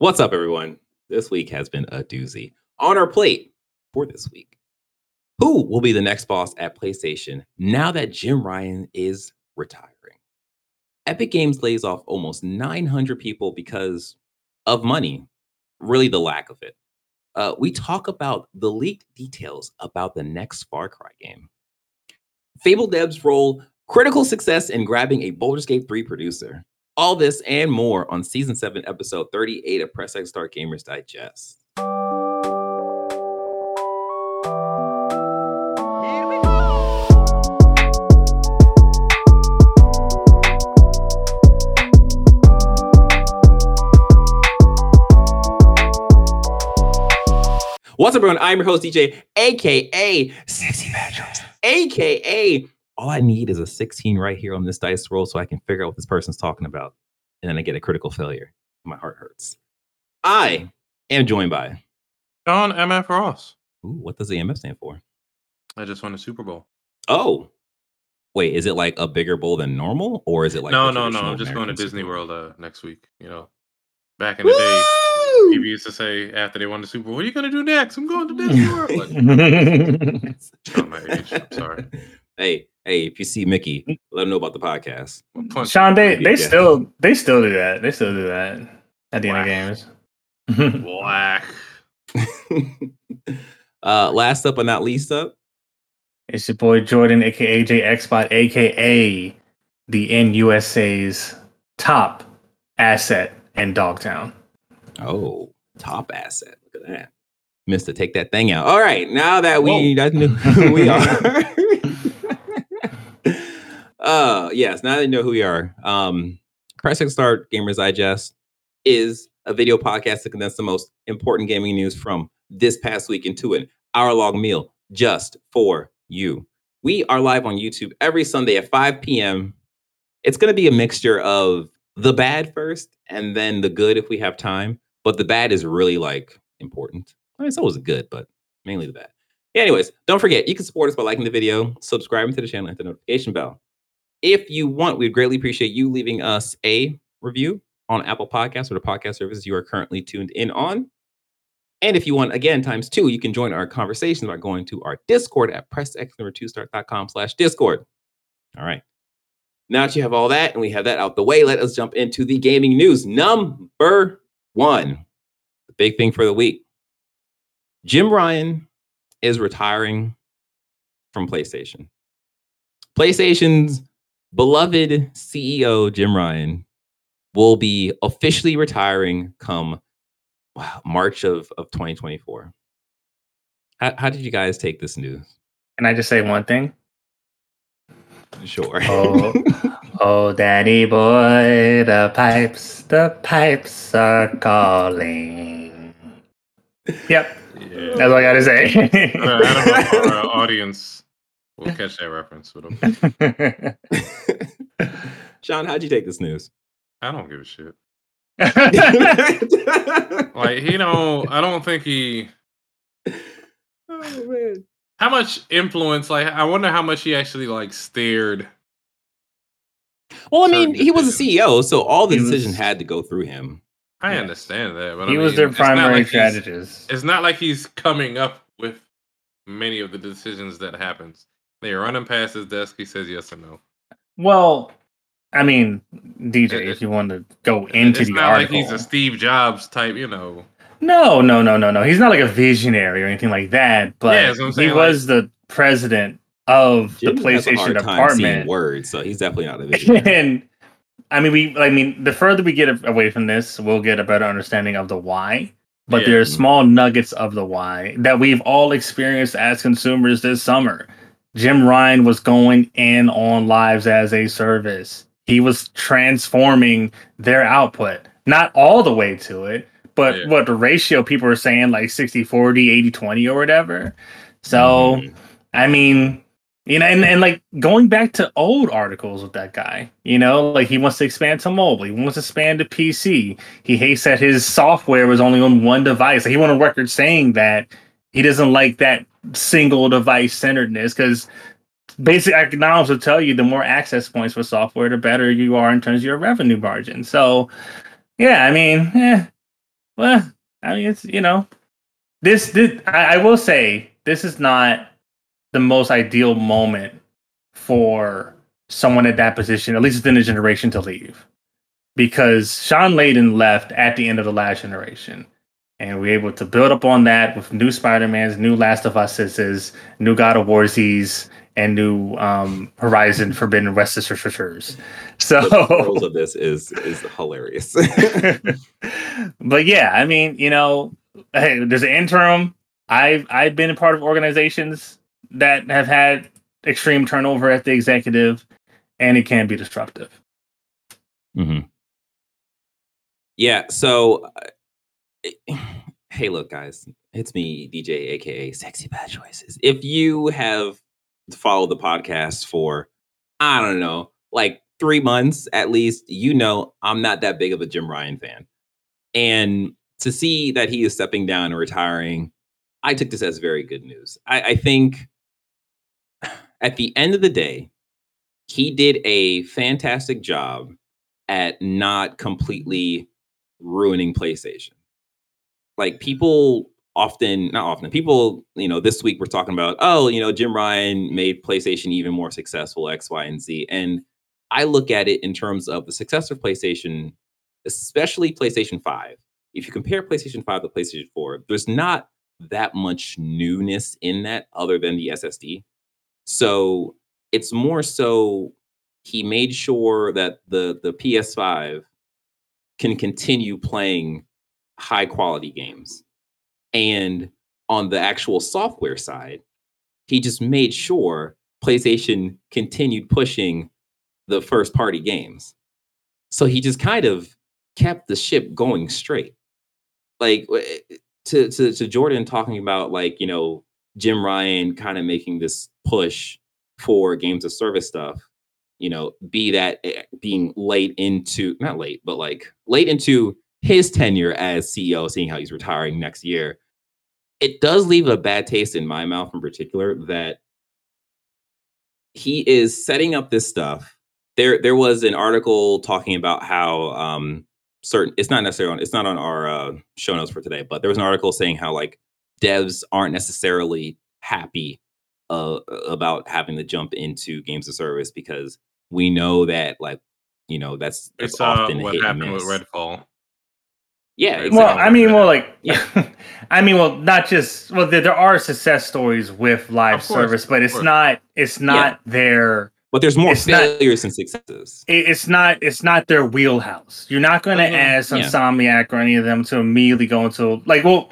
What's up, everyone? This week has been a doozy. On our plate for this week, who will be the next boss at PlayStation now that Jim Ryan is retiring? Epic Games lays off almost 900 people because of money, really the lack of it. Uh, we talk about the leaked details about the next Far Cry game. Fable devs roll critical success in grabbing a Baldur's Gate 3 producer. All this and more on season 7, episode 38 of Press X Start Gamers Digest. What's up, everyone? I'm your host, DJ, aka Sexy Patrick, aka all I need is a 16 right here on this dice roll so I can figure out what this person's talking about. And then I get a critical failure. My heart hurts. I am joined by John MF Ross. Ooh, what does the MF stand for? I just won a Super Bowl. Oh, wait, is it like a bigger bowl than normal, or is it like no, no, no. I'm just going to Disney Bowl? World uh, next week. You know, back in the day, people used to say after they won the Super Bowl, "What are you going to do next?" I'm going to Disney World. Like, my age. I'm sorry. Hey, hey, if you see Mickey, let him know about the podcast. Sean, they they Yeah. still they still do that. They still do that at the end of games. Whack. Uh, last up but not least up, it's your boy Jordan, aka J Xbot, aka the NUSA's top asset in Dogtown. Oh, top asset. Look at that. Mister, take that thing out. All right. Now that we Whoa. that knew who we are. Uh yes, now that you know who we are. Um Press X Start Gamers Digest is a video podcast that condenses the most important gaming news from this past week into an hour-long meal just for you. We are live on YouTube every Sunday at 5 p.m. It's gonna be a mixture of the bad first and then the good if we have time but the bad is really like important. I mean, it's always good, but mainly the bad. Anyways, don't forget you can support us by liking the video, subscribing to the channel, and hit the notification bell. If you want, we'd greatly appreciate you leaving us a review on Apple Podcasts or the podcast services you are currently tuned in on. And if you want, again, times two, you can join our conversation by going to our Discord at pressx2start.com slash Discord. All right. Now that you have all that and we have that out the way, let us jump into the gaming news. Number one, the big thing for the week. Jim Ryan is retiring from PlayStation. PlayStation's beloved CEO, Jim Ryan, will be officially retiring come wow, March of, of 2024. How, how did you guys take this news? Can I just say one thing? Sure. Oh. Oh, Danny boy, the pipes, the pipes are calling. Yep, Yeah. that's all I gotta say. Uh, I don't know if our uh, audience will catch that reference. But um, Sean, how'd you take this news? I don't give a shit. Like he don't. I don't think he. oh man. How much influence? Like I wonder how much he actually like steered. Well, I mean, he was a. CEO, so all the He decisions had to go through him. I Yeah. understand that, but he I was their primary like strategist. It's not like he's coming up with many of the decisions that happens. They're running past his desk. He says yes or no. Well, I mean, DJ, It- if you want to go into it's the not article. like he's a Steve Jobs type, you know. No, no, no, no, no. He's not like a visionary or anything like that. But Yeah, that's he saying, was the president of Jim the has a PlayStation hard time department. words, so he's definitely not a visionary. and I mean, we. I mean, the further we get away from this, we'll get a better understanding of the why. But Yeah. there are small nuggets of the why that we've all experienced as consumers this summer. Jim Ryan was going in on lives as a service. He was transforming their output, not all the way to it, but Yeah. what the ratio people are saying, like 60 40, 80 20 or whatever. So, Mhm. I mean, you know, and, and like going back to old articles with that guy, you know, like he wants to expand to mobile, he wants to expand to PC. He hates that his software was only on one device. He went on record saying that he doesn't like that single device centeredness because basic economics will tell you the more access points for software, the better you are in terms of your revenue margin. So, yeah, I mean, eh, well, I mean, it's you know, this this I, I will say this is not the most ideal moment for someone at that position, at least within the generation, to leave, because Shawn Layden left at the end of the last generation. And we are able to build up on that with new Spider-Mans, new Last of Us's, new God of War's, and new um, Horizon Forbidden West sisters. So the rules of this is is hilarious. but yeah, I mean, you know, hey, there's an interim. I've I've been a part of organizations that have had extreme turnover at the executive, and it can be disruptive. Mm-hmm. Yeah. So, uh, Eh, hey, look, guys, it's me, DJ, aka Sexy Bad Choices. If you have followed the podcast for, I don't know, like three months at least, you know I'm not that big of a Jim Ryan fan. And to see that he is stepping down and retiring, I took this as very good news. I, I think at the end of the day, he did a fantastic job at not completely ruining PlayStation. Like people often, not often, people, you know, this week we're talking about, oh, you know, Jim Ryan made PlayStation even more successful, X, Y, and Z. And I look at it in terms of the success of PlayStation, especially PlayStation 5. If you compare PlayStation 5 to PlayStation 4, there's not that much newness in that other than the SSD. So it's more so he made sure that the the PS5 can continue playing high quality games. And on the actual software side, he just made sure PlayStation continued pushing the first party games. So he just kind of kept the ship going straight. Like to to to Jordan talking about like, you know, Jim Ryan kind of making this push for games of service stuff, you know, be that eh, being late into not late, but like late into his tenure as CEO, seeing how he's retiring next year, it does leave a bad taste in my mouth in particular that he is setting up this stuff. There, there was an article talking about how um, certain. It's not necessarily on. It's not on our uh, show notes for today, but there was an article saying how like devs aren't necessarily happy uh, about having to jump into games of service because we know that like you know that's that's It's uh, often what hit and happened with. Redfall. Yeah, exactly. Well, I mean, well, like, Yeah. I mean, well, not just well, there, there are success stories with live course, service, but it's not, it's not their, but there's more it's not- failures than successes. it- it's not, it's not their wheelhouse. You're not going to Mhm. ask Yeah. Insomniac or any of them to immediately go into like, well,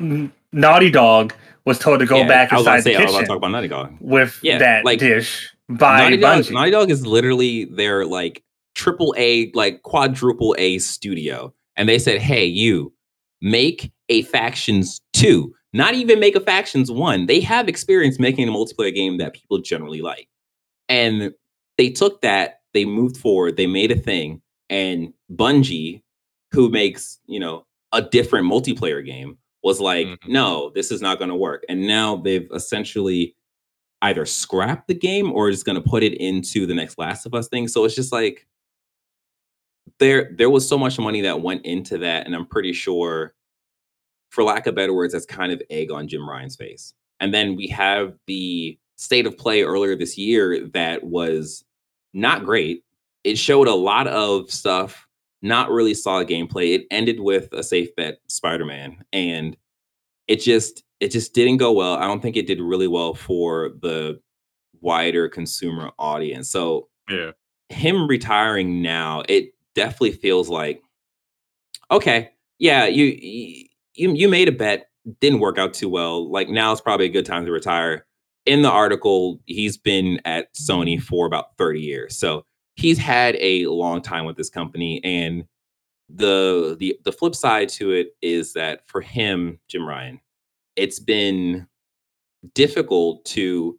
Naughty Dog was told to go Yeah, back I was about inside to say, the I was about to kitchen talk about Naughty Dog. with Yeah, that like, dish by Naughty Dog, Bungie. Naughty Dog is literally their like triple A, like quadruple A studio. And they said, hey, you make a Factions 2. Not even make a Factions 1. They have experience making a multiplayer game that people generally like. And they took that, they moved forward, they made a thing. And Bungie, who makes, you know, a different multiplayer game, was like, Mhm. no, this is not going to work. And now they've essentially either scrap the game or is going to put it into the next Last of Us thing. So it's just like there there was so much money that went into that, and I'm pretty sure, for lack of better words, that's kind of egg on Jim Ryan's face. And then we have the state of play earlier this year that was not great. It showed a lot of stuff, not really solid gameplay. It ended with a safe bet Spider-Man, and it just it just didn't go well. I don't think it did really well for the wider consumer audience. So Yeah. him retiring now, it definitely feels like okay, yeah, you you you you made a bet, didn't work out too well. Like now is probably a good time to retire. In the article, he's been at Sony for about 30 years. So he's had a long time with this company and the the the flip side to it is that for him, Jim Ryan, it's been difficult to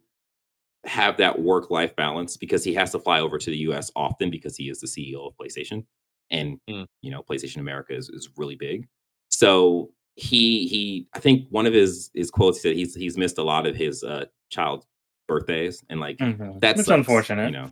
have that work life balance because he has to fly over to the US often because he is the CEO of PlayStation and Mm. you know PlayStation America is, is really big. So he he I think one of his his quotes he said he's he's missed a lot of his uh child's birthdays and like Mhm. that's unfortunate. you know.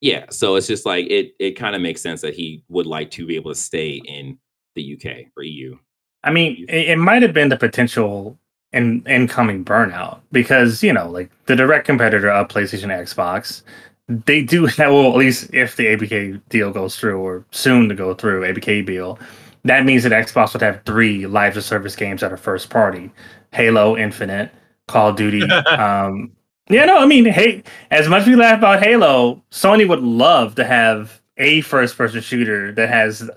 Yeah, so it's just like it it kind of makes sense that he would like to be able to stay in the UK or EU. I mean, it, it might have been the potential in incoming burnout because you know, like the direct competitor of PlayStation Xbox, they do have well, at least if the ABK deal goes through or soon to go through ABK deal, that means that Xbox would have three live to service games that are first party: Halo Infinite, Call of Duty. um, yeah, no, I mean, hey, as much as we laugh about Halo, Sony would love to have a first person shooter that has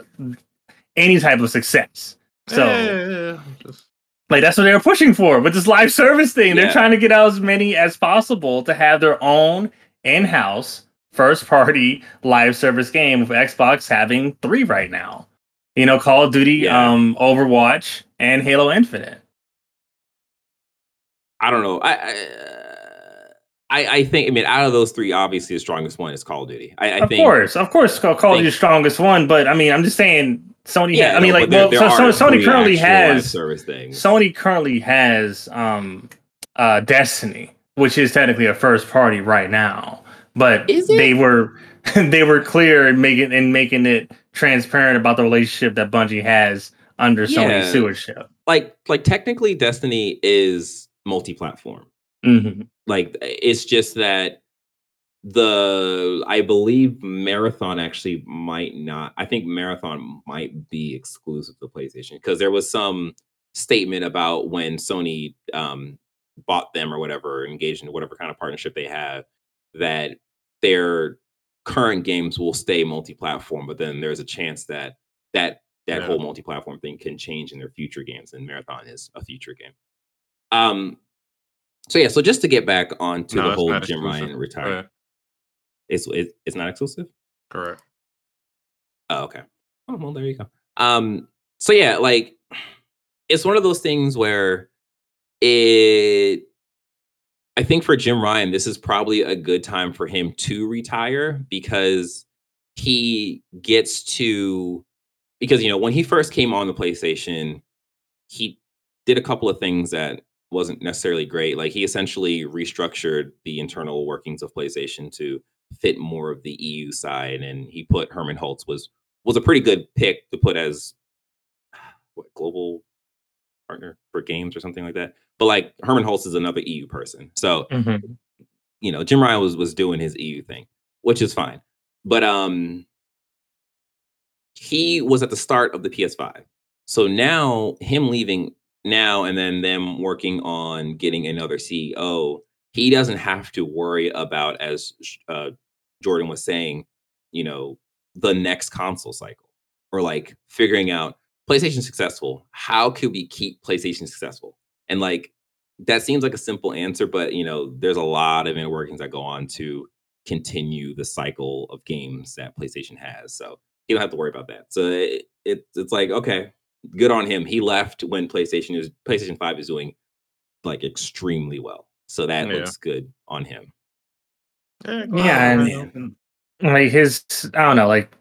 any type of success. So, Yeah, just- like, that's what they're pushing for with this live service thing. They're trying to get out as many as possible to have their own in house first party live service game with Xbox having three right now. You know, Call of Duty, Yeah. um, Overwatch, and Halo Infinite. I don't know. I, I I I think I mean out of those three, obviously the strongest one is Call of Duty. I, I of think course, of course, Call, Call of Duty is the strongest one, but I mean, I'm just saying Sony. yeah. ha- I mean, no, like, there- well, there so, so Sony currently has service things. Sony currently has um uh Destiny, which is technically a first party right now. But they were they were clear in making in making it transparent about the relationship that Bungie has under Yeah. Sony's stewardship. like like technically Destiny is multi-platform. hmm Like it's just that the I believe Marathon actually might not. I think Marathon might be exclusive to PlayStation because there was some statement about when Sony um bought them or whatever, engaged in whatever kind of partnership they have, that their current games will stay multi-platform, but then there's a chance that that that Yeah. whole multi-platform thing can change in their future games, and Marathon is a future game. Um. So yeah, so just to get back on to No, the whole Jim. Ryan retirement, Yeah, it's it, it's not exclusive. correct. Oh, okay. Oh, well, there you go. Um, so yeah, like it's one of those things where it I think for Jim Ryan, this is probably a good time for him to retire because he gets to because you know, when he first came on the PlayStation, he did a couple of things that wasn't necessarily great. Like he essentially restructured the internal workings of PlayStation to fit more of the EU side, and he put Hermen Hulst was was a pretty good pick to put as what global partner for games or something like that. But like Hermen Hulst is another EU person, so hmm you know Jim Ryan was was doing his EU thing, which is fine. But um, he was at the start of the PS5, so now him leaving now and then them working on getting another CEO, he doesn't have to worry about as uh, Jordan was saying, you know, the next console cycle or like figuring out PlayStation successful. How could we keep PlayStation successful? And like that seems like a simple answer, but you know, there's a lot of inner workings that go on to continue the cycle of games that PlayStation has. So you don't have to worry about that. So it, it it's like okay, good on him. He left when PlayStation is PlayStation Five is doing like extremely well. So that Yeah. looks good on him. Yeah, Yeah, and like his, I don't know, like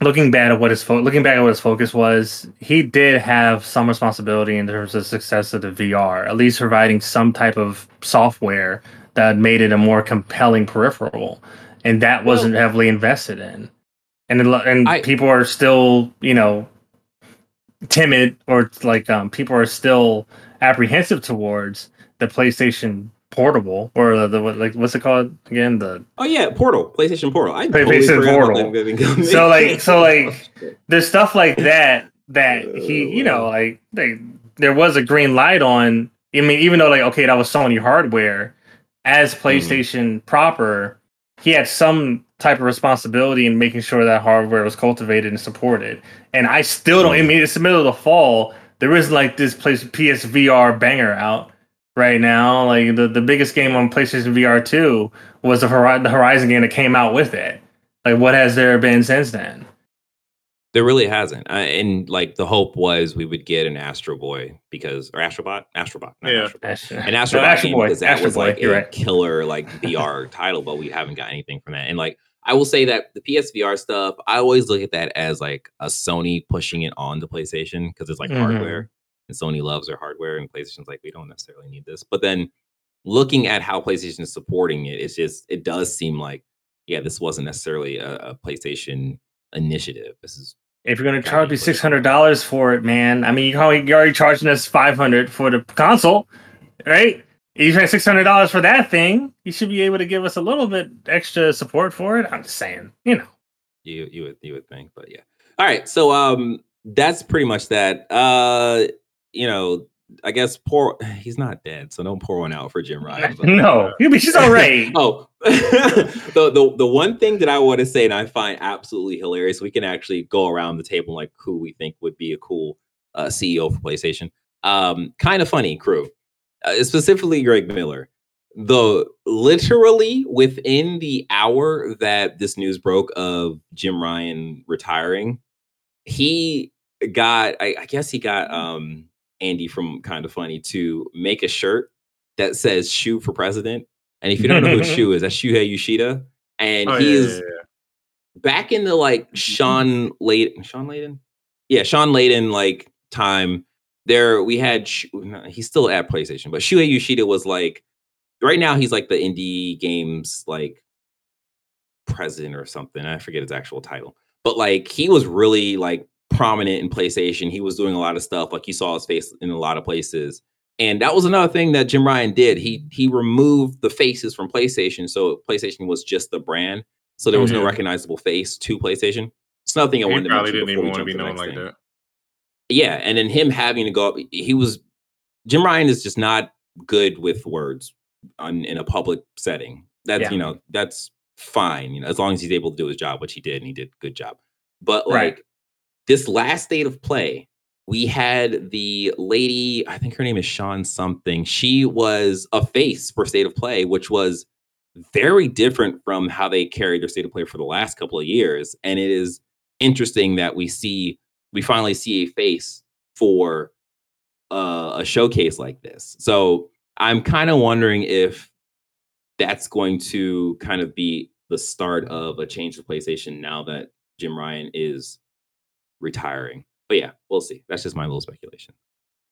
looking back at what his fo- looking back at what his focus was, he did have some responsibility in terms of success of the VR, at least providing some type of software that made it a more compelling peripheral, and that wasn't heavily invested in, and then, and I- people are still, you know, timid or like um, people are still apprehensive towards the PlayStation Portable or the, the what, like what's it called again? The Oh yeah, Portal, PlayStation Portal. I PlayStation totally Portal. that movie. Coming. So, like- so, like, there's stuff like that that he you know oh. like they, there was a green light on i mean even though like okay that was sony hardware as mm-hmm. playstation proper he had some type of responsibility in making sure that hardware was cultivated and supported. And i still don't i mm-hmm. mean it's the middle of the fall. There isn't like this place psvr banger out right now like the, the biggest game on playstation vr 2 was the, Hori- the horizon game that came out with it like what has there been since then There really hasn't. Uh, and like the hope was we would get an Astro Boy because or Astrobot, Astrobot, not Yeah. Astro Boy. Astro- An No, Astro Boy Astro Boy, because that Astro was Boy, like you're a right. killer like VR title, but we haven't got anything from that. And like I will say that the PSVR stuff, I always look at that as like a Sony pushing it on the PlayStation because it's like Mhm. hardware, and Sony loves their hardware, and PlayStation's like we don't necessarily need this. But then looking at how PlayStation is supporting it, it's just it does seem like yeah, this wasn't necessarily a, a PlayStation initiative. This is If you're gonna charge me six hundred dollars for it, man, I mean, you're already, charging us five hundred for the console, right? You pay six hundred dollars for that thing. You should be able to give us a little bit extra support for it. I'm just saying, you know. You you would you would think, but yeah. All right, so um, that's pretty much that. Uh, you know, I guess poor. He's not dead, so don't pour one out for Jim Ryan. but- no, she's all right. oh, the, the the one thing that I want to say and I find absolutely hilarious, we can actually go around the table like who we think would be a cool uh, CEO for PlayStation. Um, kind of funny crew, uh, specifically Greg Miller. The literally within the hour that this news broke of Jim Ryan retiring, he got I, I guess he got um Andy from Kind of Funny to make a shirt that says "Shu for President." And if you don't know who Shu is, that's Shuhei Yoshida, and Oh, he yeah, is yeah, yeah. back in the like mm-hmm. Shawn Layden, Shawn Layden, yeah, Shawn Layden like time. There we had Shu- he's still at PlayStation, but Shuhei Yoshida was like right now he's like the indie games like president or something. I forget his actual title, but like he was really like prominent in PlayStation. He was doing a lot of stuff. Like you saw his face in a lot of places. And that was another thing that Jim Ryan did. He he removed the faces from PlayStation, so PlayStation was just the brand. So there was no Mhm. recognizable face to PlayStation. It's nothing I He wanted to probably didn't even want to be known like thing. that. Yeah, and then him having to go up, he was Jim Ryan is just not good with words on, in a public setting. That's Yeah. you know that's fine. You know, as long as he's able to do his job, which he did, and he did a good job. But Right. This last state of play, we had the lady. I think her name is Sean something. She was a face for state of play, which was very different from how they carried their state of play for the last couple of years. And it is interesting that we see we finally see a face for uh, a showcase like this. So I'm kind of wondering if that's going to kind of be the start of a change to PlayStation now that Jim Ryan is retiring. But yeah, we'll see. That's just my little speculation.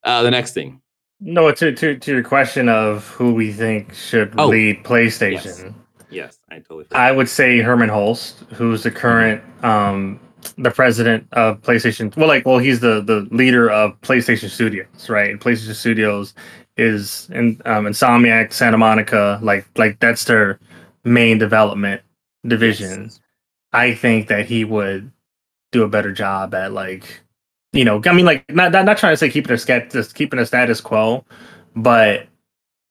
Uh, the next thing, No, to to to your question of who we think should Oh, lead PlayStation. yes, I totally. I would say Hermen Hulst, who's the current um the president of PlayStation. Well, like, well, he's the the leader of PlayStation Studios, right? And PlayStation Studios is in um, Insomniac, Santa Monica, like like that's their main development division. Yes. I think that he would do a better job at like, you know, I mean, like not not, not trying to say keeping a scat just keeping a status quo, but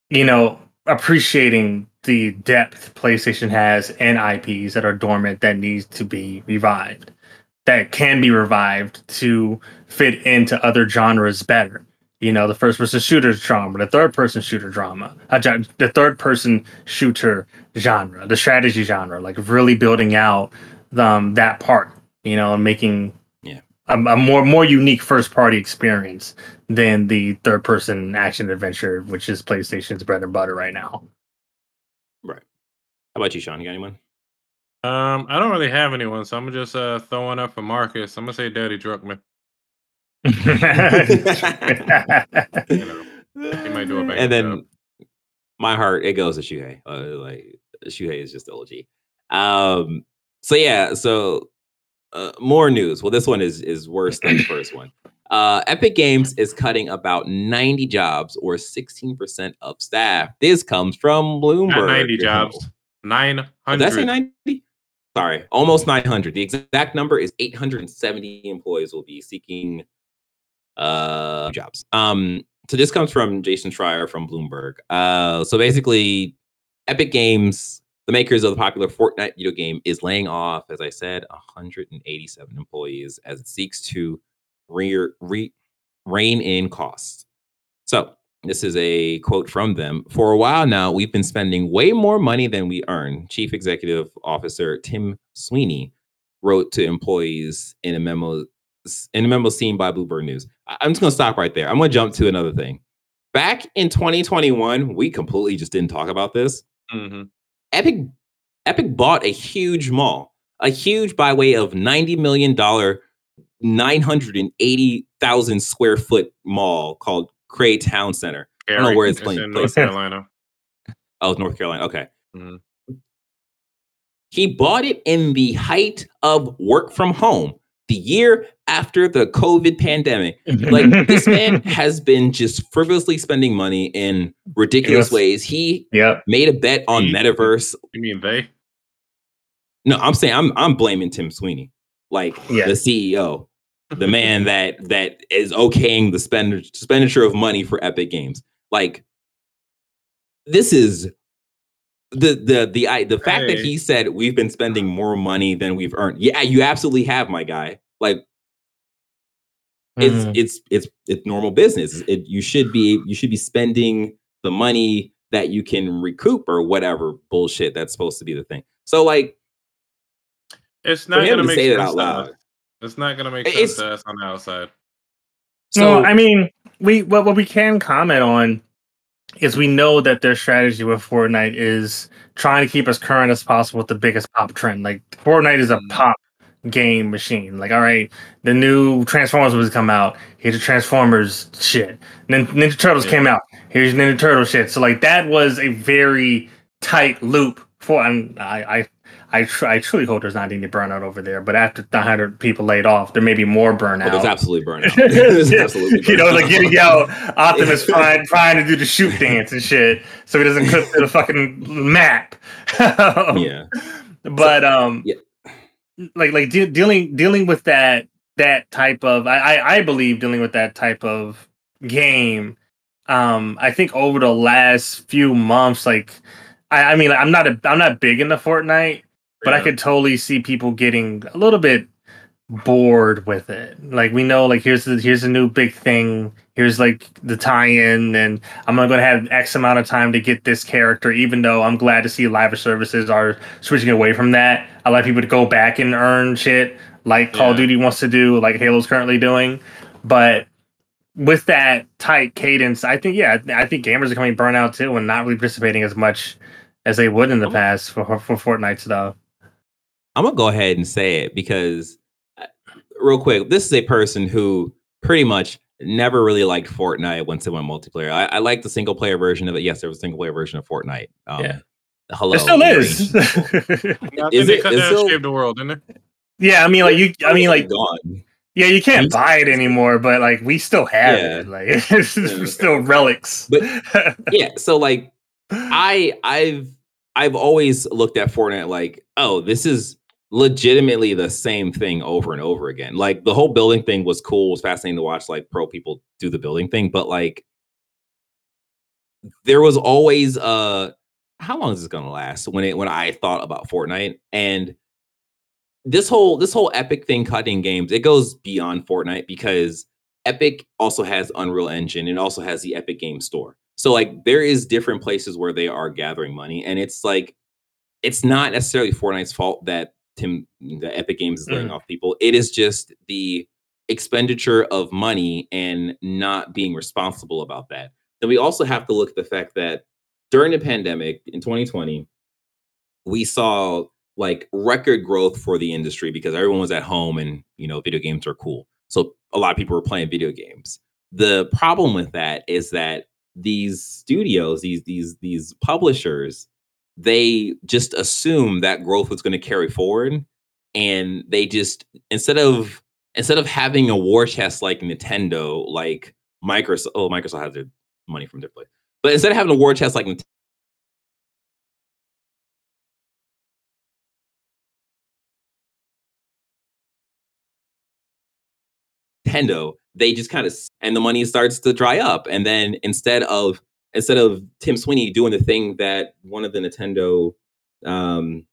you know, appreciating the depth PlayStation has and IPs that are dormant that needs to be revived, that can be revived to fit into other genres better. You know, the first person shooter drama, the third person shooter drama, the third person shooter genre, the strategy genre, like really building out um, that part, you know, and making Yeah. a, a more more unique first party experience than the third person action adventure, which is PlayStation's bread and butter right now. Right. How about you, Sean? You got anyone? Um, I don't really have anyone, so I'm just uh throw one up for Marcus. I'm gonna say Daddy Druckmann. You know, he might do a bang and then job. my heart it goes to Shuhei. Uh, like Shuhei is just OG. Um. So yeah. So uh, more news. Well, this one is is worse than the first one. Uh, Epic Games is cutting about 90 jobs or 16% of staff. This comes from Bloomberg. Not 90 Oh, jobs. Nine Did I say 90? Sorry, almost 900. The exact number is 870 employees will be seeking uh jobs. Um, so this comes from Jason Schreier from Bloomberg. Uh, so basically, Epic Games, the makers of the popular Fortnite video game, is laying off, as I said, 187 employees as it seeks to re- re- rein in costs. So this is a quote from them. For a while now, we've been spending way more money than we earn. Chief Executive Officer Tim Sweeney wrote to employees in a memo in a memo seen by Bloomberg News. I'm just gonna stop right there. I'm gonna jump to another thing. Back in 2021, we completely just didn't talk about this. Mm-hmm. Epic Epic bought a huge mall, a huge by way of 90 million dollar, 980,000 square foot mall called Cary Towne Center. I don't know where it's playing- in North. Carolina. Oh, North Carolina. Okay. Mhm. He bought it in the height of work from home. the year after the COVID pandemic. Like this man has been just frivolously spending money in ridiculous Yes. ways. He Yep. made a bet on He- metaverse. You mean they? No, I'm saying I'm I'm blaming Tim Sweeney, like Yeah. the CEO, the man that that is okaying the spend expenditure of money for Epic Games. Like this is the the the I, the fact that he said we've been spending more money than we've earned. Yeah, you absolutely have, my guy. Like it's Mhm. it's it's it's normal business. It, you should be you should be spending the money that you can recoup or whatever bullshit that's supposed to be the thing. So like It's not gonna to make say sense that out loud. It's not gonna make sense to us on the outside. So no, I mean, we what, what we can comment on is we know that their strategy with Fortnite is trying to keep as current as possible with the biggest pop trend. Like Fortnite is a Mm. pop game machine. Like, all right, the new Transformers was come out. Here's the Transformers shit. Then Ninja Turtles Yeah. came out. Here's Ninja Turtle shit. So like that was a very tight loop for and I I I, tr- I truly hope there's not any burnout over there. But after the hundred people laid off, there may be more burnout. oh, there's absolutely burnout. there's absolutely burnout. you know, like getting out Optimus trying trying to do the shoot dance and shit, so he doesn't clip to the fucking map. yeah. but um, yeah. Like like de- dealing dealing with that that type of I, I I believe dealing with that type of game. Um, I think over the last few months, like I, I mean, I'm not a I'm not big into Fortnite, but I could totally see people getting a little bit bored with it. Like we know, like here's the here's a new big thing. Here's like the tie-in, and I'm not gonna have X amount of time to get this character. Even though I'm glad to see live services are switching away from that. I like people to go back and earn shit, like Call of Duty wants to do, like Halo's currently doing. But with that tight cadence, I think yeah, I think gamers are coming burnt out too, and not really participating as much as they would in the past for for Fortnite stuff. I'm gonna go ahead and say it because, real quick, this is a person who pretty much never really liked Fortnite once it went multiplayer. I, I like the single player version of it. Yes, there was a single player version of Fortnite. Um, Yeah. Hello. It still is. Yeah, I Is they it- cut down still- Save the World, didn't they? yeah, I mean, like you, I mean, like gone. yeah, you can't You- buy it anymore, but like we still have Yeah. it. Like it's Yeah. still relics. But- Yeah. So like, I I've I've always looked at Fortnite like, oh, this is legitimately the same thing over and over again. Like the whole building thing was cool, was fascinating to watch like pro people do the building thing, but like there was always uh how long is this gonna last when it when I thought about Fortnite and this whole this whole epic thing cutting games it goes beyond Fortnite because Epic also has Unreal Engine and also has the Epic Game Store. So like there is different places where they are gathering money and it's like it's not necessarily Fortnite's fault that Tim the Epic Games is laying mm. off people. It is just the expenditure of money and not being responsible about that. Then we also have to look at the fact that during the pandemic in 2020, we saw like record growth for the industry because everyone was at home and you know video games are cool. So a lot of people were playing video games. The problem with that is that these studios, these these these publishers, they just assume that growth was going to carry forward and they just instead of instead of having a war chest like Nintendo, like Microsoft, oh Microsoft has their money from different place. But instead of having a war chest like Nintendo, Nintendo, they just kind of and the money starts to dry up. And then instead of instead of Tim Sweeney doing the thing that one of the Nintendo um,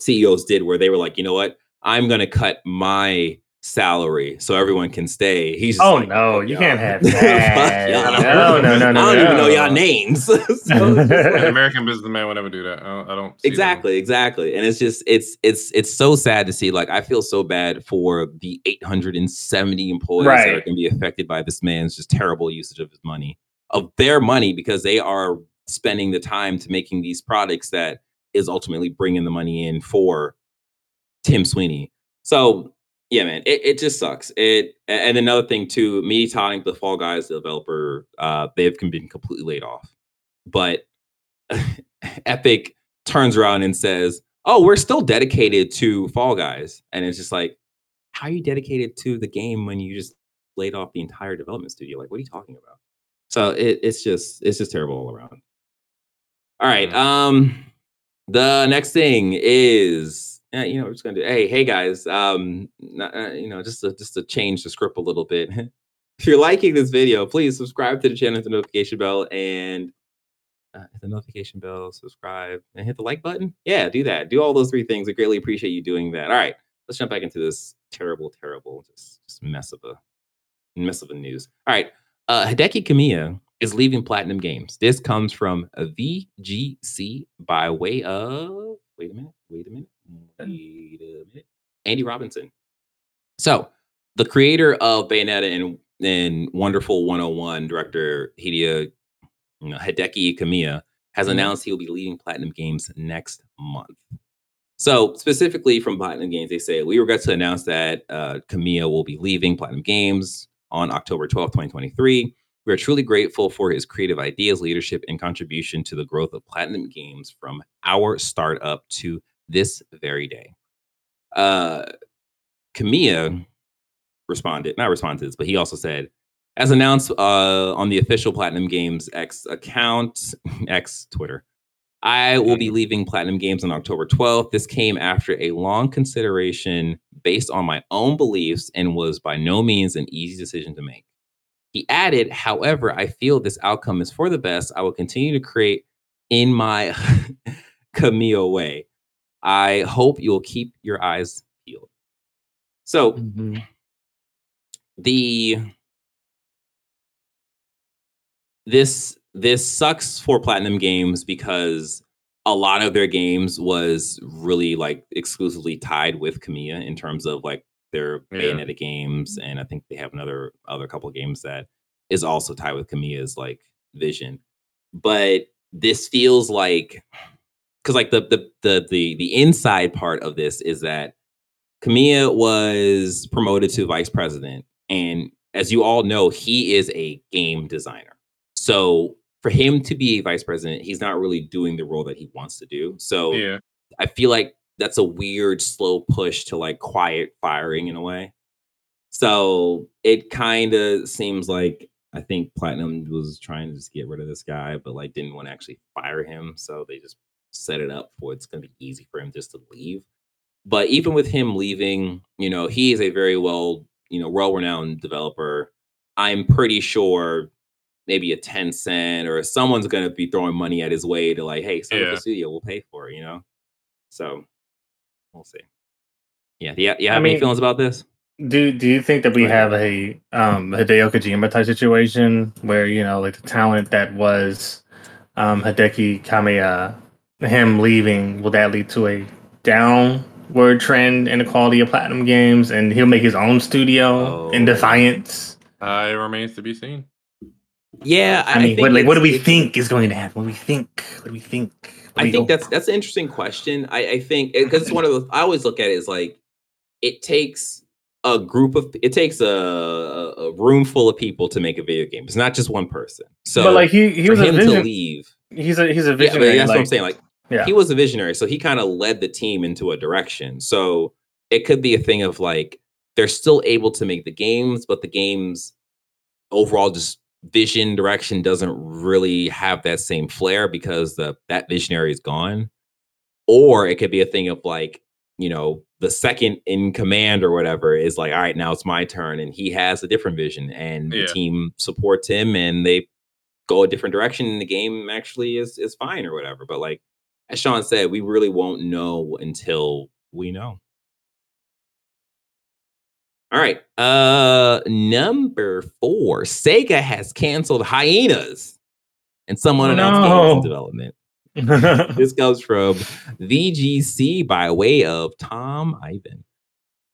CEOs did, where they were like, you know what, I'm gonna cut my salary so everyone can stay. He's just Oh like, no, "Fuck you y'all." can't have that. No, no, no, no, I don't even know no. y'all names. So An American businessman would never do that. I don't. I don't see them. exactly exactly and it's just it's it's it's so sad to see like i feel so bad for the 870 employees that are going to be affected by this man's just terrible usage of his money of their money because they are spending the time to making these products that is ultimately bringing the money in for tim sweeney so yeah man it, it just sucks it and another thing too me talking the fall guys developer uh they've been completely laid off but epic turns around and says, "Oh, we're still dedicated to Fall Guys," and it's just like, how are you dedicated to the game when you just laid off the entire development studio? Like, what are you talking about? So it, it's just it's just terrible all around. All right. Um, the next thing is, uh, you know, we're just gonna do. Hey, hey guys. Um, n- uh, you know, just to just to change the script a little bit. if you're liking this video, please subscribe to the channel, hit the notification bell, and uh, hit the notification bell, subscribe, and hit the like button. Yeah, do that. Do all those three things. I greatly appreciate you doing that. All right, let's jump back into this terrible, terrible, just, just mess of a mess of a news. All right, uh, Hideki Kamiya is leaving Platinum Games. This comes from VGC by way of wait a minute, wait a minute, wait a minute, Andy Robinson. So the creator of Bayonetta and and Wonderful 101, director Hideo you know, Hideki Kamiya has Mhm. announced he will be leaving Platinum Games next month. So specifically from Platinum Games, they say we regret to announce that uh, Kamiya will be leaving Platinum Games on October 12th, 2023. We are truly grateful for his creative ideas, leadership, and contribution to the growth of Platinum Games from our startup to this very day. Uh, Kamiya responded, not responded to this, but he also said, as announced uh, on the official Platinum Games X account, X Twitter, I will be leaving Platinum Games on October 12th. This came after a long consideration based on my own beliefs and was by no means an easy decision to make. He added, however, I feel this outcome is for the best. I will continue to create in my Kamiya way. I hope you'll keep your eyes peeled. So Mhm. the this this sucks for platinum games because a lot of their games was really like exclusively tied with Kamiya in terms of like their Yeah. Bayonetta games, and I think they have another other couple of games that is also tied with Kamiya's like vision. But this feels like because like the the the the the inside part of this is that Kamiya was promoted to vice president, and as you all know, he is a game designer. So for him to be a vice president, he's not really doing the role that he wants to do. So Yeah. I feel like that's a weird, slow push to like quiet firing in a way. So it kind of seems like I think Platinum was trying to just get rid of this guy, but like didn't want to actually fire him. So they just set it up for it's going to be easy for him just to leave. But even with him leaving, you know, he is a very well, you know, well-renowned developer. I'm pretty sure maybe a Tencent or someone's going to be throwing money at his way to like, hey, set up Yeah. a studio, we'll pay for it, you know? So we'll see. Yeah. Do you, you I have any mean- feelings about this? Do Do you think that we have a um Hideo Kojima type situation where you know like the talent that was um Hideki Kamiya, him leaving, will that lead to a downward trend in the quality of platinum games, and he'll make his own studio in Oh. defiance? Uh, it remains to be seen. Yeah. I, mean, what, like, what do we think is going to happen? What do we think? What do we think? What do I think that's that's an interesting question. I, I think eh, because it's one of the I always look at it as like it takes a group of it takes a, a, a room full of people to make a video game. It's not just one person. So but like he he was a him to leave, He's a he's a yeah, but visionary. that's what I'm saying. Like yeah. he was a visionary, so he kind of led the team into a direction. So it could be a thing of like they're still able to make the games, but the games overall just vision direction doesn't really have that same flair because the that visionary is gone. Or it could be a thing of like, you know, the second in command or whatever is like, all right, now it's my turn, and he has a different vision, and Yeah. the team supports him, and they go a different direction, and the game actually is is fine or whatever. But like as Sean said, we really won't know until we know. All right. Uh number four. Sega has canceled hyenas and someone announced games in development. This comes from VGC by way of Tom Ivan.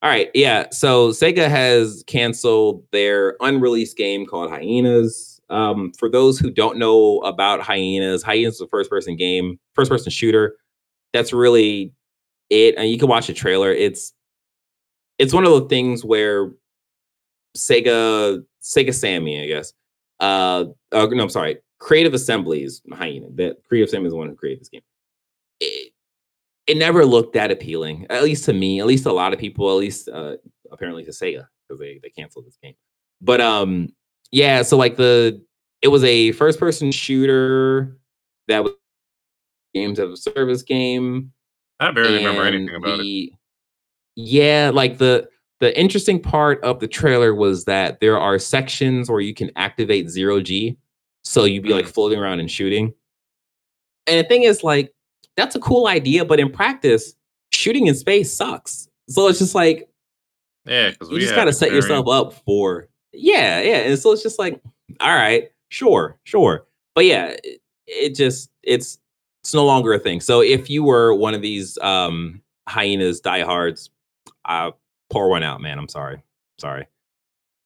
All right, yeah. So Sega has canceled their unreleased game called Hyenas. Um, for those who don't know about Hyenas, Hyenas is a first-person game, first-person shooter. That's really it. And you can watch the trailer. It's it's one of the things where Sega Sega Sammy, I guess. Uh, uh no, I'm sorry. Creative Assemblies Hyena. That Creative Assembly is the one who created this game. It, it never looked that appealing, at least to me, at least a lot of people, at least uh, apparently to Sega because they they canceled this game. But um, yeah. So like the it was a first person shooter that was games of a service game. I barely remember anything about it. Yeah, like the the interesting part of the trailer was that there are sections where you can activate zero G, so you'd be like Mm. floating around and shooting. And the thing is, like, that's a cool idea, but in practice, shooting in space sucks. So it's just like Yeah, because you just gotta set yourself up for yeah, yeah. And so it's just like, all right, sure, sure. But yeah, it, it just it's it's no longer a thing. So if you were one of these um hyenas diehards, uh pour one out, man. I'm sorry. Sorry.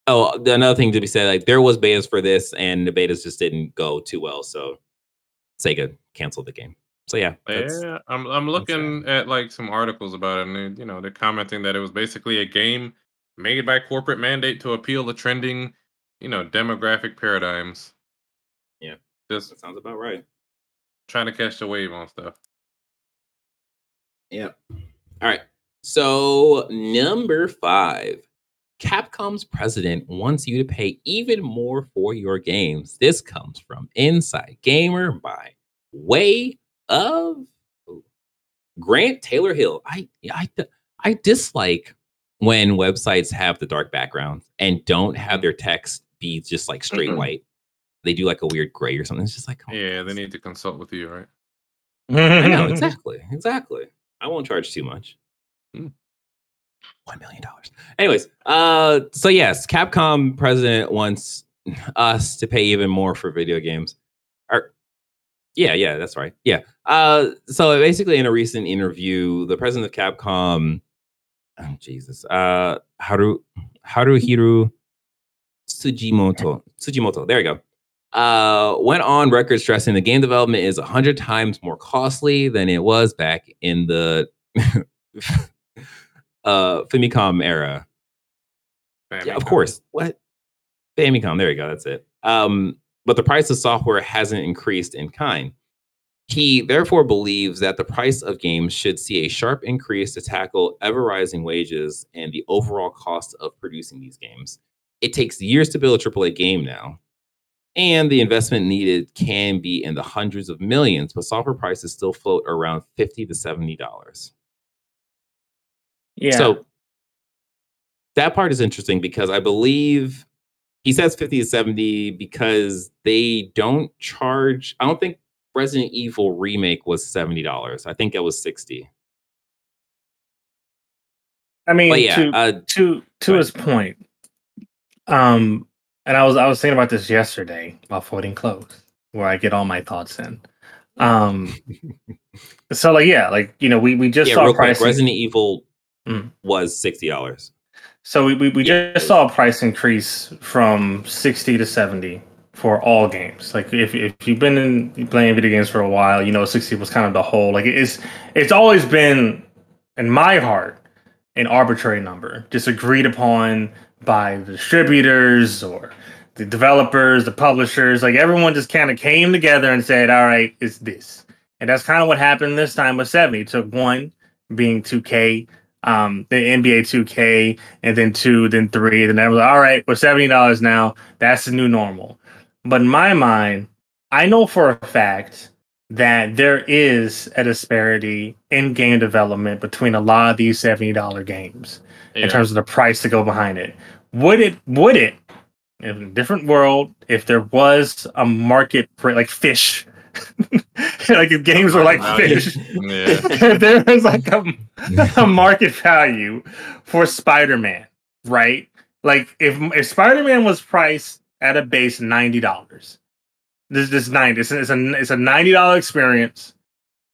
Oh, another thing to be said, like there was betas for this, and the betas just didn't go too well. So Sega canceled the game. So yeah, Yeah, I'm I'm looking at like some articles about it, and they, you know they're commenting that it was basically a game made by corporate mandate to appeal to trending, you know, demographic paradigms. Yeah. just that sounds about right. trying to catch the wave on stuff. Yeah. All right. So number five, Capcom's president wants you to pay even more for your games. This comes from Inside Gamer by way of Grant Taylor Hill. I I I dislike when websites have the dark backgrounds and don't have their text be just like straight Mhm. white. They do like a weird gray or something. It's just like oh, Yeah, they need to consult with you, right? I know exactly, exactly. I won't charge too much. Hmm. One million dollars. Anyways, uh, so yes, Capcom president wants us to pay even more for video games. Or, yeah, yeah, that's right. Yeah. Uh, so basically, in a recent interview, the president of Capcom, oh, Jesus, uh, Haru Haruhiro Tsujimoto, Tsujimoto, there you go uh, went on record stressing the game development is 100 times more costly than it was back in the uh, Famicom era. Yeah, of course. What? Famicom. There you go. That's it. Um, but the price of software hasn't increased in kind. He therefore believes that the price of games should see a sharp increase to tackle ever rising wages and the overall cost of producing these games. It takes years to build a AAA game now, and the investment needed can be in the hundreds of millions, but software prices still float around 50 to 70 dollars. Yeah. So that part is interesting because I believe he says 50 to 70 because they don't charge. I don't think Resident Evil Remake was $70. I think it was 60. I mean, yeah, to uh, to to his point, um, and I was I was thinking about this yesterday while folding clothes, where I get all my thoughts in. Um, so like yeah, like you know, we we just yeah, saw. Resident Evil Mm. was $60. So we we, we Yeah. just saw a price increase from sixty to seventy for all games. Like if if you've been in playing video games for a while, you know sixty was kind of the whole. Like it's it's always been in my heart an arbitrary number, just agreed upon by the distributors or the developers, the publishers. Like everyone just kind of came together and said, "All right, it's this," and that's kind of what happened this time with seventy. It took one being two K. Um, the NBA 2K, and then two, then three, then I was like, all right, we're seventy dollars now. That's the new normal. But in my mind, I know for a fact that there is a disparity in game development between a lot of these seventy dollar games Yeah. in terms of the price to go behind it. Would it? Would it? In a different world, if there was a market for like fish, like if games were like fish, yeah. if there was like a, a market value for Spider-Man, right? Like if if Spider-Man was priced at a base ninety dollars, this this ninety, it's, it's a it's a ninety dollar experience,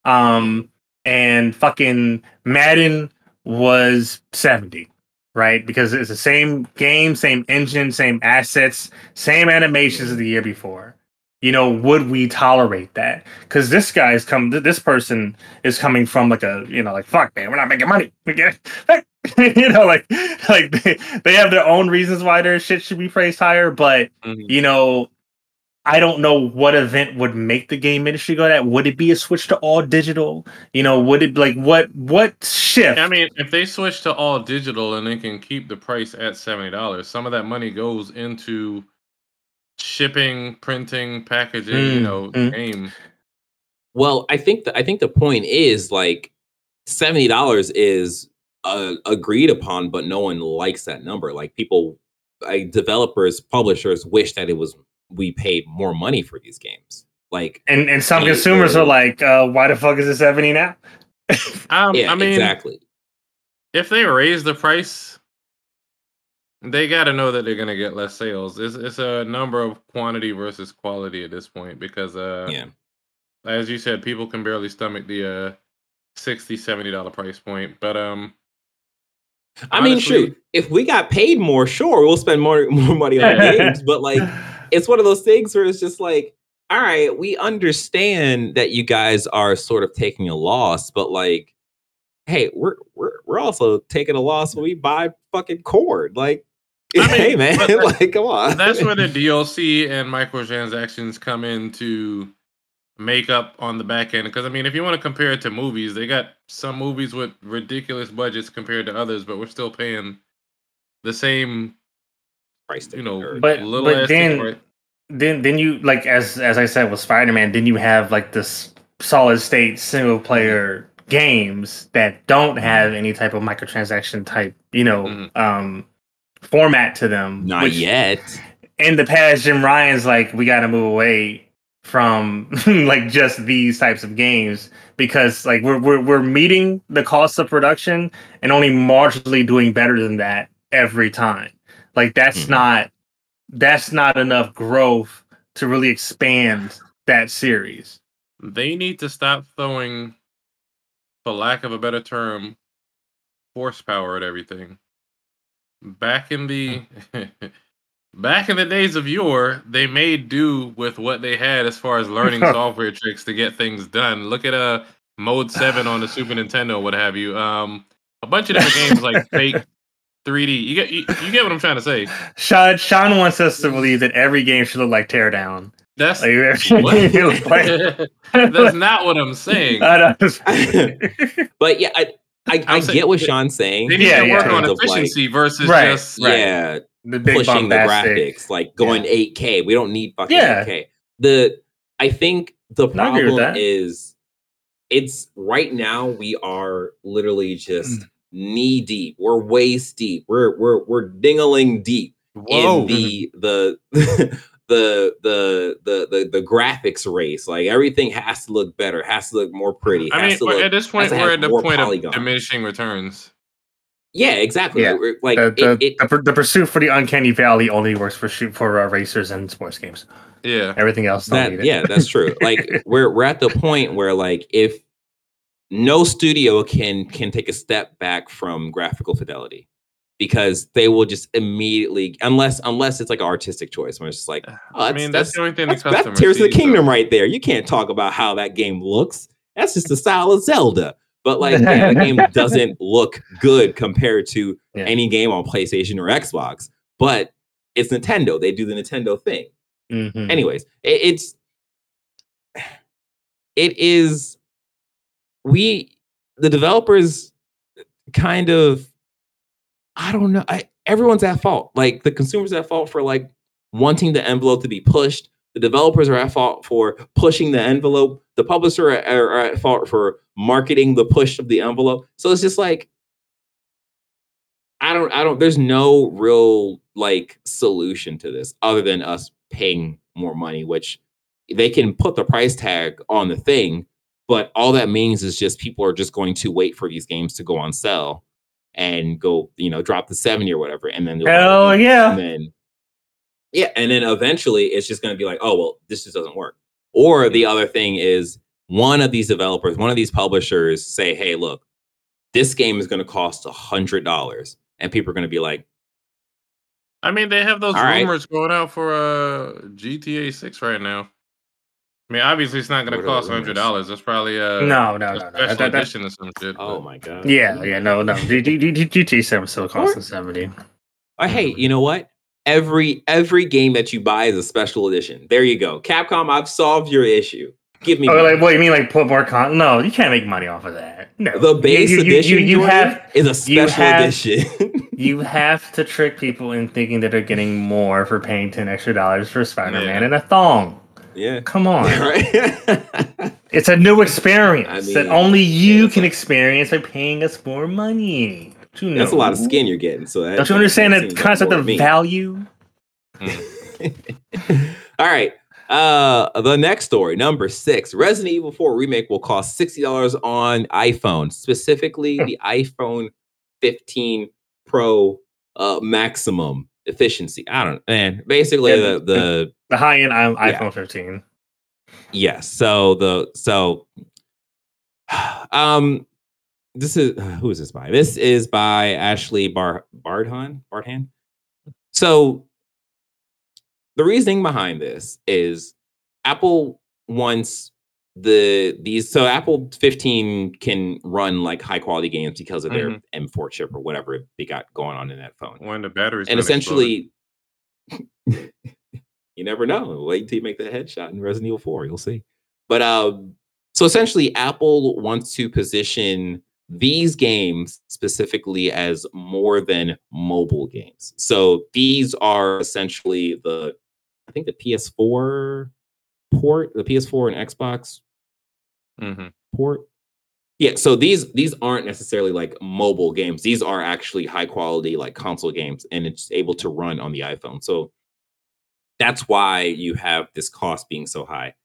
um, and fucking Madden was seventy, right? Because it's the same game, same engine, same assets, same animations as the year before. You know, would we tolerate that? Because this guy is come, this person is coming from like a, you know, like fuck, man, we're not making money. We get, you know, like, like they, they have their own reasons why their shit should be priced higher. But Mhm. you know, I don't know what event would make the game industry go that. Would it be a switch to all digital? You know, would it like what what shift? I mean, if they switch to all digital and they can keep the price at seventy dollars, some of that money goes into shipping, printing, packaging. you Mm, know, mm. game. Well, I think the, I think the point is like seventy dollars is uh, agreed upon, but no one likes that number. Like people, like developers, publishers wish that it was we paid more money for these games. Like, and and some consumers yeah. are like, uh, why the fuck is it seventy now? Um, yeah, I mean, exactly. if they raise the price, they got to know that they're gonna get less sales. It's it's a number of quantity versus quality at this point because uh, Yeah, as you said, people can barely stomach the uh 60 70 dollar price point. But um, I mean, shoot, if we got paid more, sure, we'll spend more more money on games. But like, it's one of those things where it's just like, all right, we understand that you guys are sort of taking a loss, but like, hey, we're we're we're also taking a loss when we buy fucking cord. Like, I mean, hey man, that- like, come on. that's where the DLC and microtransactions come in to make up on the back end. Because I mean, if you want to compare it to movies, they got some movies with ridiculous budgets compared to others, but we're still paying the same, price you know, But- little but then- thing, then then you like as as I said with Spider Man, then you have like this solid state single player games that don't have any type of microtransaction type, you know, Mhm. um format to them. not which yet. In the past, Jim Ryan's like, we gotta move away from like just these types of games because like we're we're we're meeting the cost of production and only marginally doing better than that every time. Like that's Mhm. not that's not enough growth to really expand that series. They need to stop throwing, for lack of a better term, horsepower at everything. Back in the back in the days of yore, they made do with what they had as far as learning software tricks to get things done. Look at uh Mode Seven on the Super Nintendo, what have you. Um, a bunch of different games like fake 3D. You get you, you get what I'm trying to say. Sean Sean wants us to believe that every game should look like Teardown. That's Like, What? it was like- that's not what I'm saying. But yeah, I I, I get what Sean's saying. They need Yeah, to yeah. work in on terms of, like, efficiency versus Right, just right. Yeah, the big pushing the bombastic. graphics, like going 8K. We don't need fucking Yeah. 8K. The I think the I with problem that. is it's right now we are literally just Mm. knee deep. We're waist deep. We're we're we're dingling deep Whoa. in the the the the the the the graphics race. Like everything has to look better, has to look more pretty. I mean, look, at this point, we're at the point polygon. of diminishing returns. yeah, exactly. Yeah. Like the, the, it, it, the, the pursuit for the uncanny valley only works for shoot for uh, racers and sports games. Yeah. Everything else don't that need it. yeah that's true like we're we're at the point where like if no studio can can take a step back from graphical fidelity because they will just immediately unless unless it's like an artistic choice when it's just like oh, I mean, that's, that's, the only thing that's, the that's Tears of the sees, though. Kingdom right there. You can't talk about how that game looks. That's just the style of Zelda. But like, yeah, the game doesn't look good compared to Yeah. any game on PlayStation or Xbox. But it's Nintendo. They do the Nintendo thing Mhm. anyways it, it's it is we the developers kind of i don't know I, everyone's at fault. Like the consumers at fault for like wanting the envelope to be pushed. The developers are at fault for pushing the envelope. The publisher are, are at fault for marketing the push of the envelope. So it's just like i don't i don't there's no real like solution to this other than us paying more money which they can put the price tag on the thing but all that means is just people are just going to wait for these games to go on sale and go you know drop the 70 or whatever and then they'll buy the Hell yeah. and then yeah and then eventually it's just going to be like oh well this just doesn't work or the other thing is one of these developers one of these publishers say hey look this game is going to cost a hundred dollars and people are going to be like I mean, they have those All right. rumors going out for uh, GTA 6 right now. I mean, obviously, it's not going to are the cost hundred dollars. That's probably uh, no, no, a no, no. special That- that- edition or some shit. oh my god yeah, yeah, no, no. G- G- G- GT seven still costing seventy. Uh, hey, you know what? every every game that you buy is a special edition. There you go. Capcom, I've solved your issue. Give me Oh, money. like what you mean? Like put more con? No, you can't make money off of that. No, the base You- you- you- edition You, you Jordan, have is a you special have- edition. you have to trick people in thinking that they're getting more for paying ten extra dollars for Spider Man Yeah. and a thong. Yeah. Come on, right. it's a new experience I that only you can experience by paying us more money. You That's a lot of skin you're getting. So that, Don't you understand that that concept of me. value? All right. Uh the next story, number six. Resident Evil 4 remake will cost $60 on iPhone, specifically Hmm. the iPhone 15 Pro uh maximum efficiency. I don't man. Basically Yeah, the the The high end i- Yeah. iPhone 15. yes. So the so um this is who is this by? This is by Ashley Bar Bardhan Bardhan. So the reasoning behind this is Apple wants the these so Apple 15 can run like high quality games because of their M4 chip or whatever they got going on in that phone. When the batteries and essentially you never know. Wait until you make that headshot in Resident Evil 4, you'll see. But um so essentially Apple wants to position these games specifically as more than mobile games. So these are essentially the I think the PS4 port, the PS4 and Xbox hmm port. Yeah, so these these aren't necessarily like mobile games. These are actually high quality like console games and it's able to run on the iPhone. So that's why you have this cost being so high.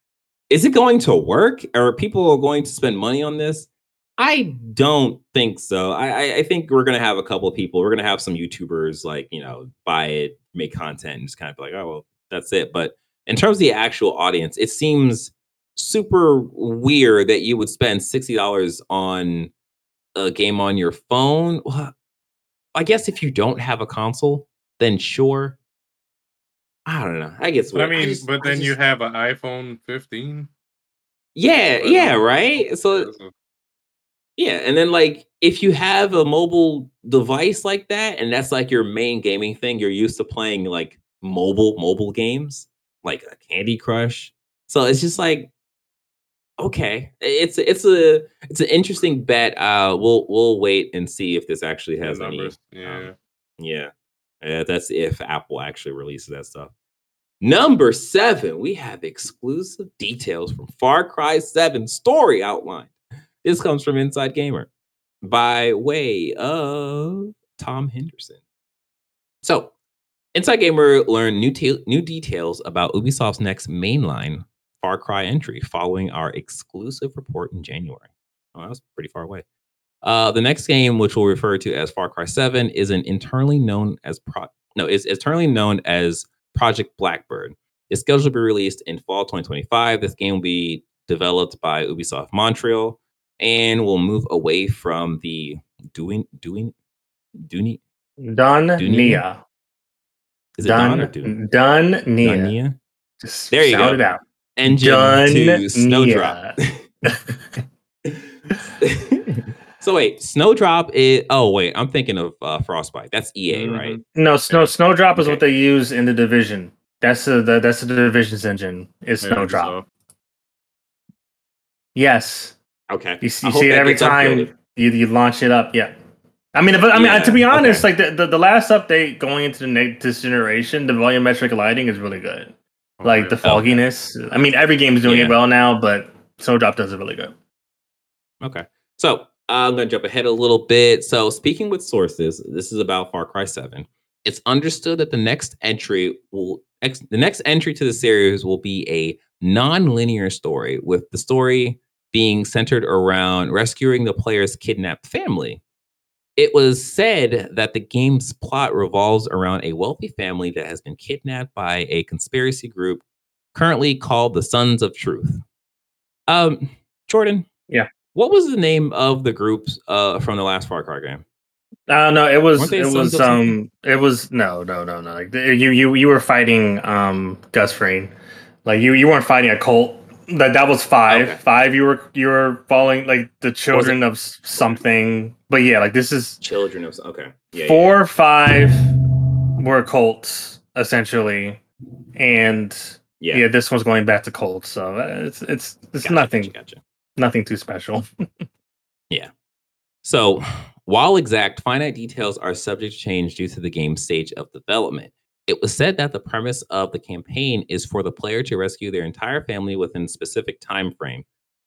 Is it going to work? Are people going to spend money on this? I don't think so. I, I, think we're gonna have a couple of people. We're gonna have some YouTubers like you know buy it, make content, and just kind of be like, oh well, that's it. But in terms of the actual audience, it seems super weird that you would spend sixty dollars on a game on your phone. Well, I guess if you don't have a console, then sure. I don't know. I guess. I mean, but then you have an iPhone 15. yeah, yeah, right. So- Yeah, and then like if you have a mobile device like that, and that's like your main gaming thing, you're used to playing like mobile mobile games, like a Candy Crush. So it's just like, okay, it's it's a it's an interesting bet. Uh, we'll we'll wait and see if this actually has any. numbers. Yeah. um, Yeah, yeah, that's if Apple actually releases that stuff. Number seven, we have exclusive details from Far Cry 7 story outline. This comes from Inside Gamer by way of Tom Henderson. So, Inside Gamer learned new, ta- new details about Ubisoft's next mainline Far Cry entry following our exclusive report in January. Oh, that was pretty far away. Uh, the next game, which we'll refer to as Far Cry 7, is an internally known as pro no, is internally known as Project Blackbird. It's scheduled to be released in fall 2025. This game will be developed by Ubisoft Montreal and will move away from the doing doing Dunia? Nia. is it Don or Done Dune? Done Nia. Just There you shout go. it out. Engine Done to Snowdrop. so wait, Snowdrop is oh wait, I'm thinking of uh, Frostbite. That's EA, Mhm. right? No, Snow Snowdrop is Okay. what they use in the division. That's the, the that's the division's engine. Is Snowdrop. so- Yes, Okay. you, you see it every gets upgraded. time you, you launch it up. Yeah, I mean, but I mean, uh, to be honest, okay. like the, the, the last update going into the next generation, the volumetric lighting is really good. oh, Like yeah. the fogginess. I mean, every game is doing Yeah. it well now, but Snowdrop does it really good. Okay. So I'm going to jump ahead a little bit. So, speaking with sources, this is about Far Cry 7. It's understood that the next entry will, ex, the next entry to the series will be a non linear story, with the story being centered around rescuing the player's kidnapped family. It was said that the game's plot revolves around a wealthy family that has been kidnapped by a conspiracy group currently called the Sons of Truth. Um, Jordan. Yeah. What was the name of the groups uh from the last Far Cry game? Uh no, it was it was um it was no no no no like you you you were fighting um Gus Fring, like you you weren't fighting a cult. That that was five. Okay. Five. You were you were following like the children of something. But yeah, like this is Children of okay. Yeah, yeah, four, five were cults. essentially, and yeah. Yeah. this one's going back to cults. So uh, it's it's it's Gotcha, nothing Gotcha, gotcha. nothing too special. Yeah. So, while exact finite details are subject to change due to the game's stage of development, it was said that the premise of the campaign is for the player to rescue their entire family within a specific time frame.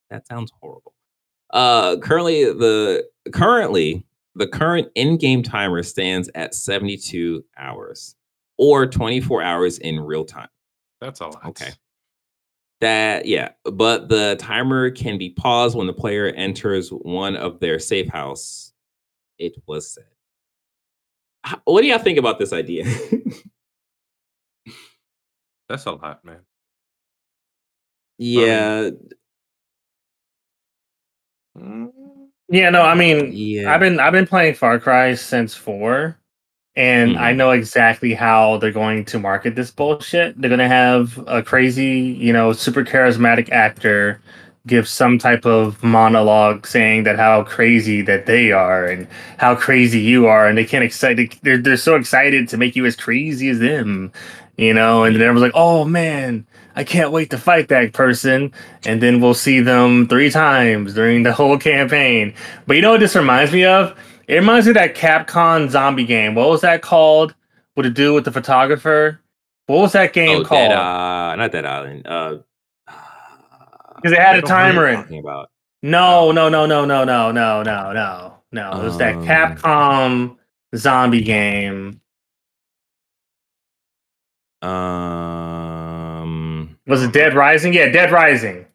That sounds horrible. Uh, currently, the currently the current in-game timer stands at 72 hours or 24 hours in real time. That's a lot. Okay. That yeah, but the timer can be paused when the player enters one of their safe house. It was said. What do y'all think about this idea? That's a lot, man. yeah, Mm, yeah, no, I mean, yeah. I've been I've been playing Far Cry since four, and I know exactly how they're going to market this bullshit. They're gonna have a crazy, you know, super charismatic actor give some type of monologue saying that how crazy that they are and how crazy you are, and they can't excite. They're they're so excited to make you as crazy as them, you know. And then everyone's like, "Oh man, I can't wait to fight that person." And then we'll see them three times during the whole campaign. But you know what this reminds me of? It reminds me of that Capcom zombie game. What was that called? What to do with the photographer? What was that game oh, called? Dead, uh, not that island. Uh, Because it had I a don't know what timer in. Talking about. No, no, no, no, no, no, no, no, no, no. It was that Um. Capcom zombie game. Um, Was it Dead Rising? Yeah, Dead Rising.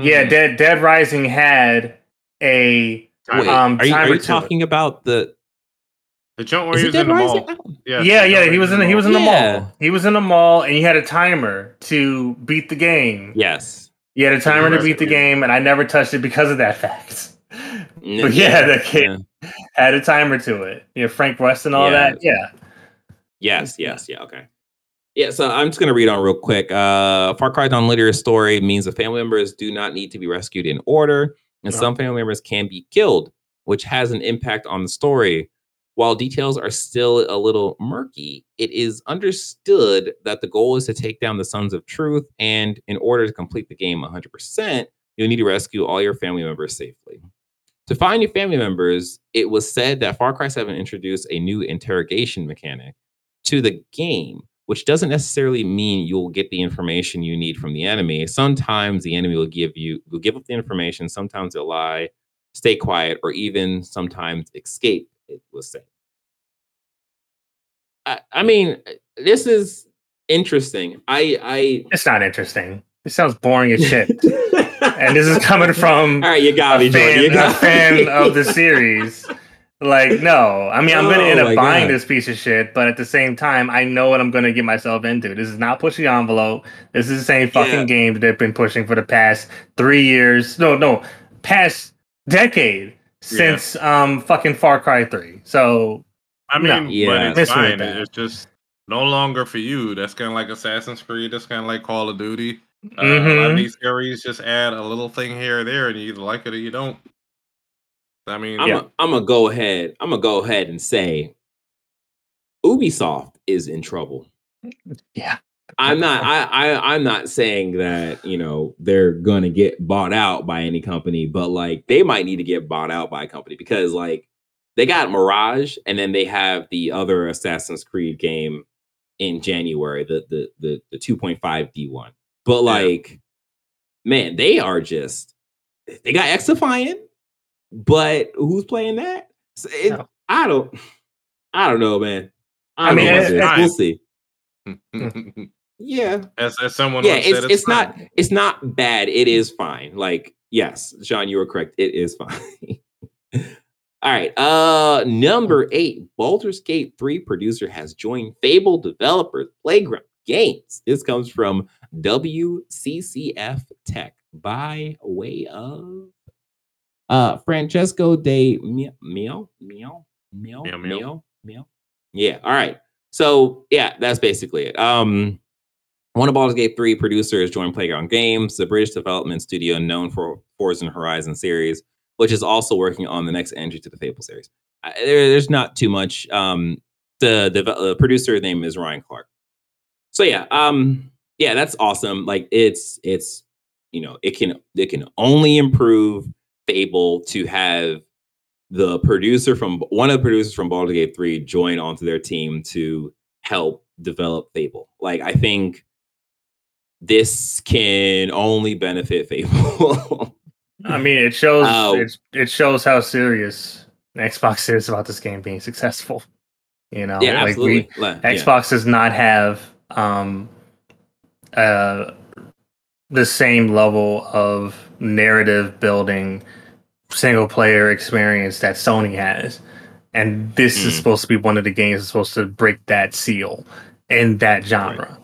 Yeah, mhm. Dead Dead Rising had a Timer. wait, um, are you, are you to it. talking about the? the jump where Is he was in the Rising? mall. Yeah, yeah, yeah, he was in the, he was in the Yeah. mall. He was in the mall, and he had a timer to beat the game. Yes. He had a timer to beat the game, and I never touched it because of that fact. But yeah, that kid yeah. had a timer to it. Yeah, you know, Frank West and all Yeah. that. Yeah. Yes, yes, yeah, okay. Yeah, so I'm just gonna read on real quick. Uh Far Cry Dawn Later story means the family members do not need to be rescued in order, and No. some family members can be killed, which has an impact on the story. While details are still a little murky, it is understood that the goal is to take down the Sons of Truth, and in order to complete the game 100%, you'll need to rescue all your family members safely. To find your family members, it was said that Far Cry 7 introduced a new interrogation mechanic to the game, which doesn't necessarily mean you'll get the information you need from the enemy. Sometimes the enemy will give you will give up the information, sometimes they'll lie, stay quiet, or even sometimes escape, it was said. I, I mean, uh, this is interesting. I I It's not interesting. It sounds boring as shit. and this is coming from All right, you got me, fan, You a fan of the series. Like, no. I mean, I'm going to Oh end my up buying God. this piece of shit, but at the same time, I know what I'm going to get myself into. This is not pushing the envelope. This is the same fucking Yeah. game that they've been pushing for the past three years. No, no, past decade since um fucking Far Cry 3. So, I No. mean, Yeah. but Miss it's me fine. that. It's just no longer for you. That's kind of like Assassin's Creed. That's kind of like Call of Duty. Uh, a lot of these series just add a little thing here or there, and you either like it or you don't. I mean, I'm Yeah. gonna I'm gonna go ahead. I'm gonna go ahead and say Ubisoft is in trouble. yeah. I'm not I, I I'm not saying that, you know, they're gonna get bought out by any company, but like they might need to get bought out by a company because like they got Mirage and then they have the other Assassin's Creed game in January, the the the, the 2.5 D1. But like, man, they are just they got Xdefiant, but who's playing that? So it- No. I don't I don't know, man. I, I don't mean, know about it's- we'll see. Hmm. Hmm. Yeah, as, as someone yeah, it's said, it's, fine. not it's not bad. It is fine. Like yes, Sean, you were correct. It is fine. All right. Uh number eight, Baldur's Gate 3 producer has joined Fable developers Playground Games. This comes from WCCF Tech by way of uh Francesco de Meo Mio Mio Mio. Mio Mio. Yeah, all right. So yeah, that's basically it. Um one of Baldur's Gate 3 producers joined Playground Games, the British development studio known for Forza Horizon series, which is also working on the next entry to the Fable series. Uh, there- there's not too much. Um, the, the uh, producer name is Ryan Clark. so yeah, um, yeah, that's awesome. Like it's it's you know it can it can only improve Fable to have the producer from one of the producers from Baldur's Gate 3 join onto their team to help develop Fable. Like I think this can only benefit Fable. I mean, it shows Oh. it, it shows how serious Xbox is about this game being successful. You know, yeah, like we, absolutely. Le- yeah. Xbox does not have um uh the same level of narrative building single player experience that Sony has. And this is Mm. supposed to be one of the games that's supposed to break that seal in that genre.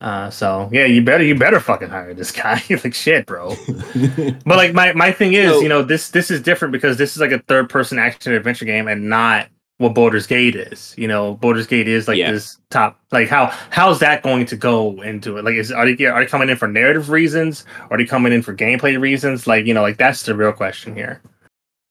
Uh, so yeah, you better you better fucking hire this guy. like shit, bro. But like my my thing is, So- you know, this this is different because this is like a third person action adventure game and not what Baldur's Gate is. You know, Baldur's Gate is like Yeah. this top like how how's that going to go into it? Like is are they are they coming in for narrative reasons? Are they coming in for gameplay reasons? Like, you know, like that's the real question here.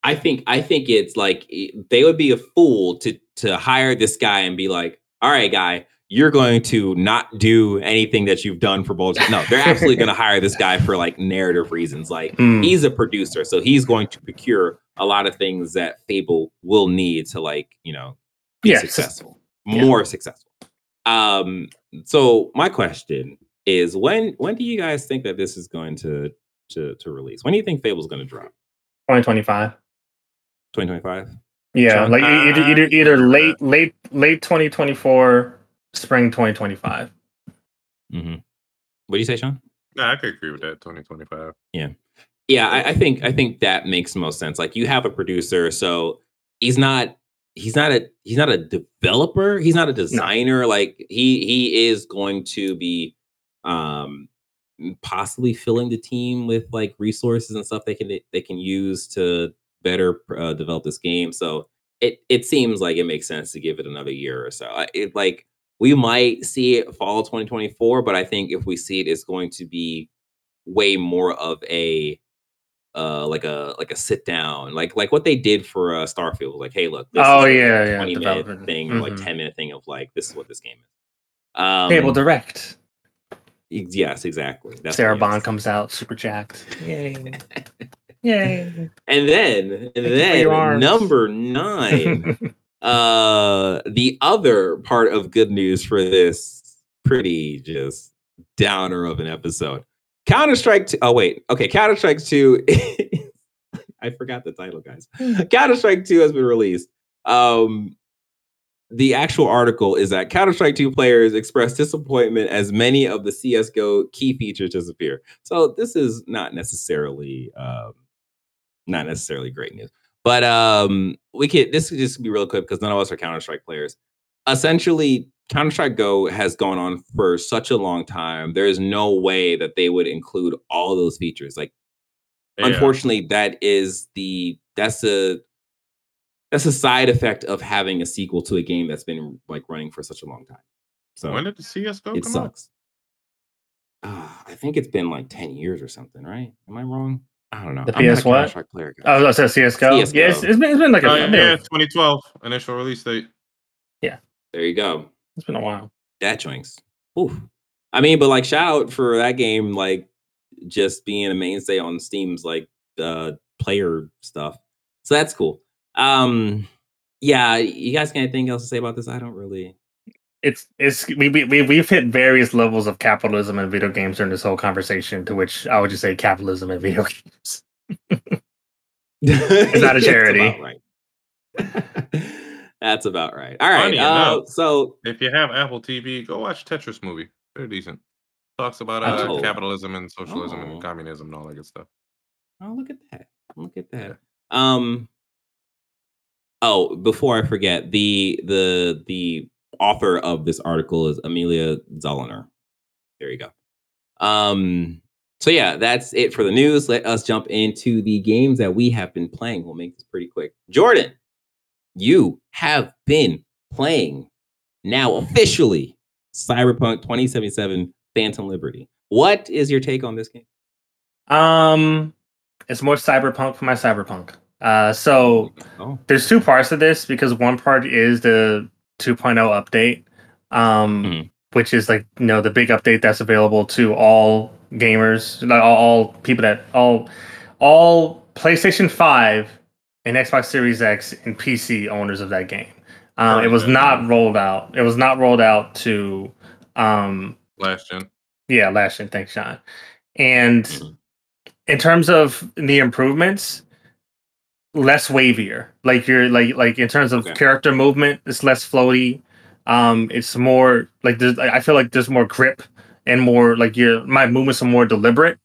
I think I think it's like they would be a fool to to hire this guy and be like, "All right, guy, you're going to not do anything that you've done for Bulge." No, they're absolutely going to hire this guy for like narrative reasons. Like Hmm. he's a producer, so he's going to procure a lot of things that Fable will need to like you know be Yeah, successful, yeah. more successful. Um. So my question is, when when do you guys think that this is going to to to release? When do you think Fable's going to drop? 2025. 2025. Yeah, John? like either Uh, either either late late late 2024, spring 2025. Mm-hmm. What do you say, Sean? Nah, I could agree with that. 2025. Yeah, I, I think I think that makes most sense. Like you have a producer, so he's not he's not a he's not a developer. He's not a designer. Like he he is going to be um possibly filling the team with like resources and stuff they can they can use to better uh, develop this game. So it it seems like it makes sense to give it another year or so. It like we might see it fall 2024, but I think if we see it, it's going to be way more of a uh like a like a sit down like like what they did for uh starfield like hey look this Oh, is like a yeah, yeah, 20 minute thing or like Mhm. 10 minute thing of like this is what this game is um Fable Direct. yes exactly that's Sarah Bond comes out super jacked. Yay. Yay. and then and then number nine uh the other part of good news for this pretty just downer of an episode counter strike 2 oh wait okay counter strike 2 i forgot the title guys counter strike 2 has been released um the actual article is that Counter Strike 2 players express disappointment as many of the CSGO key features disappear. So this is not necessarily um, not necessarily great news. But um, we could this could just be real quick because none of us are Counter Strike players. Essentially, Counter Strike Go has gone on for such a long time. There is no way that they would include all those features. Like, Yeah. unfortunately, that is the that's a that's a side effect of having a sequel to a game that's been like running for such a long time. So when did the CS:GO it come out? sucks. Ah, I think it's been like ten years or something, right? Am I wrong? I don't know. The I'm PS what? Counter-Strike player. guys. I was gonna CS:GO. CS:GO. Yeah, it's, it's been it's been like a, Oh, it's yeah, been, yeah, 2012 initial release date. Yeah, there you go. it's been a while. That joints. Oof. I mean, but like shout out for that game, like just being a mainstay on Steam's like uh player stuff. So that's cool. Um yeah, you guys got anything else to say about this? I don't really It's it's we we we- we've hit various levels of capitalism in video games during this whole conversation. To which I would just say capitalism in video games. it's not a charity. about right. That's about right. All right. Funny Uh, enough. so If you have Apple TV, go watch Tetris movie. They're decent. Talks about uh, Oh. capitalism and socialism Oh. and communism and all that good stuff. Oh, look at that. Look at that. Um Oh, before I forget, the the the author of this article is Amelia Zollner. There you go. Um so yeah, that's it for the news. Let us jump into the games that we have been playing. We'll make this pretty quick. Jordan, you have been playing now officially Cyberpunk 2077 Phantom Liberty. What is your take on this game? Um, it's more cyberpunk for my cyberpunk. Uh, so Oh, there's two parts to this because one part is the 2.0 update. Um, Mhm. which is like you know the big update that's available to all gamers, all, all people that all all PlayStation Five and Xbox Series X and PC owners of that game. Um, it was not rolled out. It was not rolled out to um, last gen. Yeah, last gen. Thanks, Sean. And Mhm. in terms of the improvements, less wavier. Like you're like like in terms of Okay. character movement, it's less floaty. Um, it's more like there's. I feel like there's more grip and more like your my movements are more deliberate.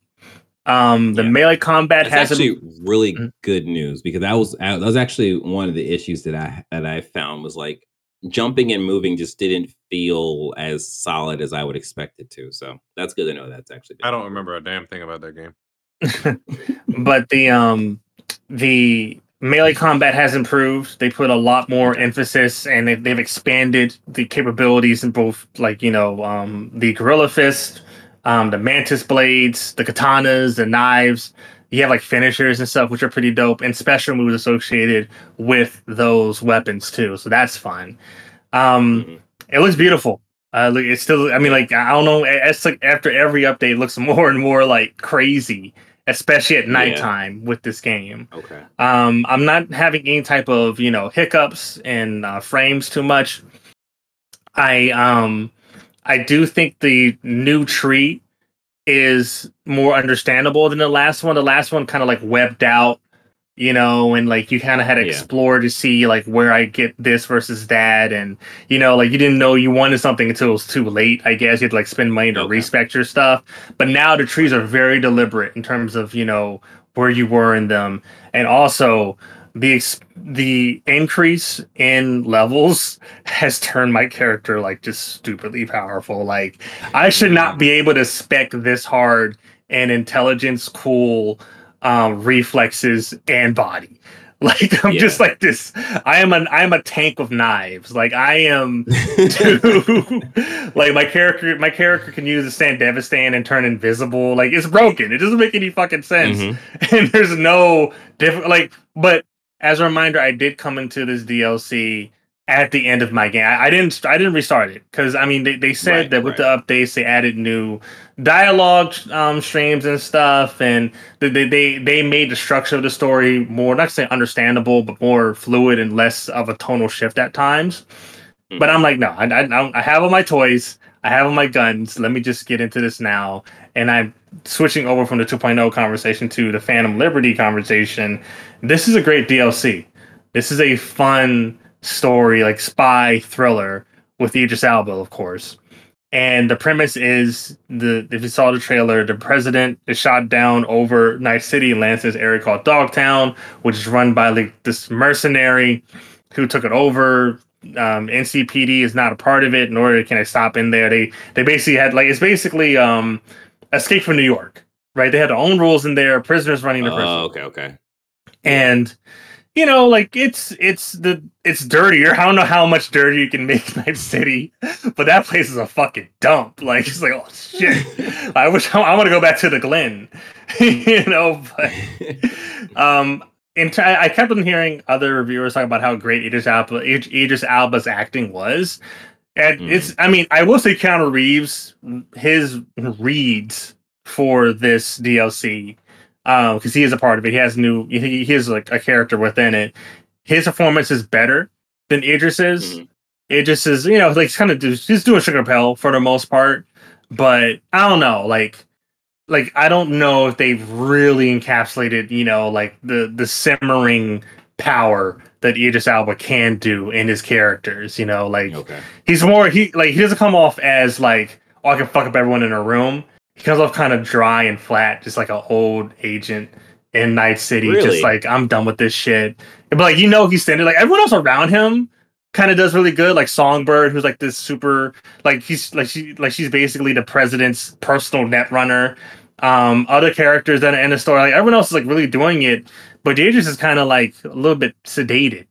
Um, the Yeah. melee combat That's has actually really Mhm. good news because that was uh, that was actually one of the issues that I that I found was like jumping and moving just didn't feel as solid as I would expect it to. So that's good to know. That's actually. I don't remember a damn thing about that game. but the um the melee combat has improved. They put a lot more emphasis and they've, they've expanded the capabilities in both like you know um the gorilla fist um the mantis blades the katanas the knives. You have like finishers and stuff which are pretty dope and special moves associated with those weapons too so that's fun. Um it looks beautiful. Uh it's still i mean like i don't know it's like after every update looks more and more like crazy especially at Yeah. nighttime with this game Okay. um i'm not having any type of you know hiccups and uh, frames too much i um i do think the new tree is more understandable than the last one the last one kind of like webbed out you know and like you kind of had to Yeah. explore to see like where i get this versus that and you know like you didn't know you wanted something until it was too late i guess. You had to like spend money to Okay. respec your stuff. But now the trees are very deliberate in terms of you know where you were in them. And also the the increase in levels has turned my character like just stupidly powerful. Like i should not mm-hmm. be able to spec this hard and intelligence cool um reflexes and body. Like i'm just like this i am an i'm a tank of knives. Like i am like my character my character can use the Sandevistan and turn invisible. Like it's broken. It doesn't make any fucking sense. Mhm. and there's no different like but as a reminder i did come into this dlc at the end of my game. I, I didn't i didn't restart it because i mean they, they said Right, that with right. the updates they added new dialogue um streams and stuff and they, they they made the structure of the story more not to say understandable but more fluid and less of a tonal shift at times. But i'm like no I, I, I I have all my toys i have all my guns let me just get into this now. And i'm switching over from the 2.0 conversation to the phantom liberty conversation. This is a great dlc this is a fun story like spy thriller with idris elba of course. And the premise is the if you saw the trailer the president is shot down over night city and lands in this area called dogtown which is run by like this mercenary who took it over. Um, ncpd is not a part of it nor can they stop in there. They they basically had like it's basically um escape from new york right? They had their own rules in there. Prisoners running the prison. Oh, okay. Okay. and you know like it's it's the it's dirtier i don't know how much dirtier you can make night city but that place is a fucking dump like it's like oh shit i wish i, want to go back to the glen you know but um in t- I kept on hearing other reviewers talk about how great Idris Elba, Id- Idris Elba's acting was, and Mhm. it's. I mean, I will say Keanu Reeves, his reads for this DLC, because he is a part of it. He has new. He, he is like a character within it. His performance is better than Idris's. Mhm. Idris is, you know, like he's kind of he's doing Sugar Pill for the most part, but I don't know, like like I don't know if they've really encapsulated, you know, like the the simmering power that Idris Elba can do in his characters. You know, like Okay. he's more he like he doesn't come off as like oh I can fuck up everyone in a room. He comes off kind of dry and flat, just like an old agent in Night City. Really? Just like I'm done with this shit. But like you know he's standing like everyone else around him kind of does really good. Like Songbird, who's like this super like he's like she like she's basically the president's personal net runner. Um, other characters that are in the story, like everyone else is like really doing it, but Idris is kind of like a little bit sedated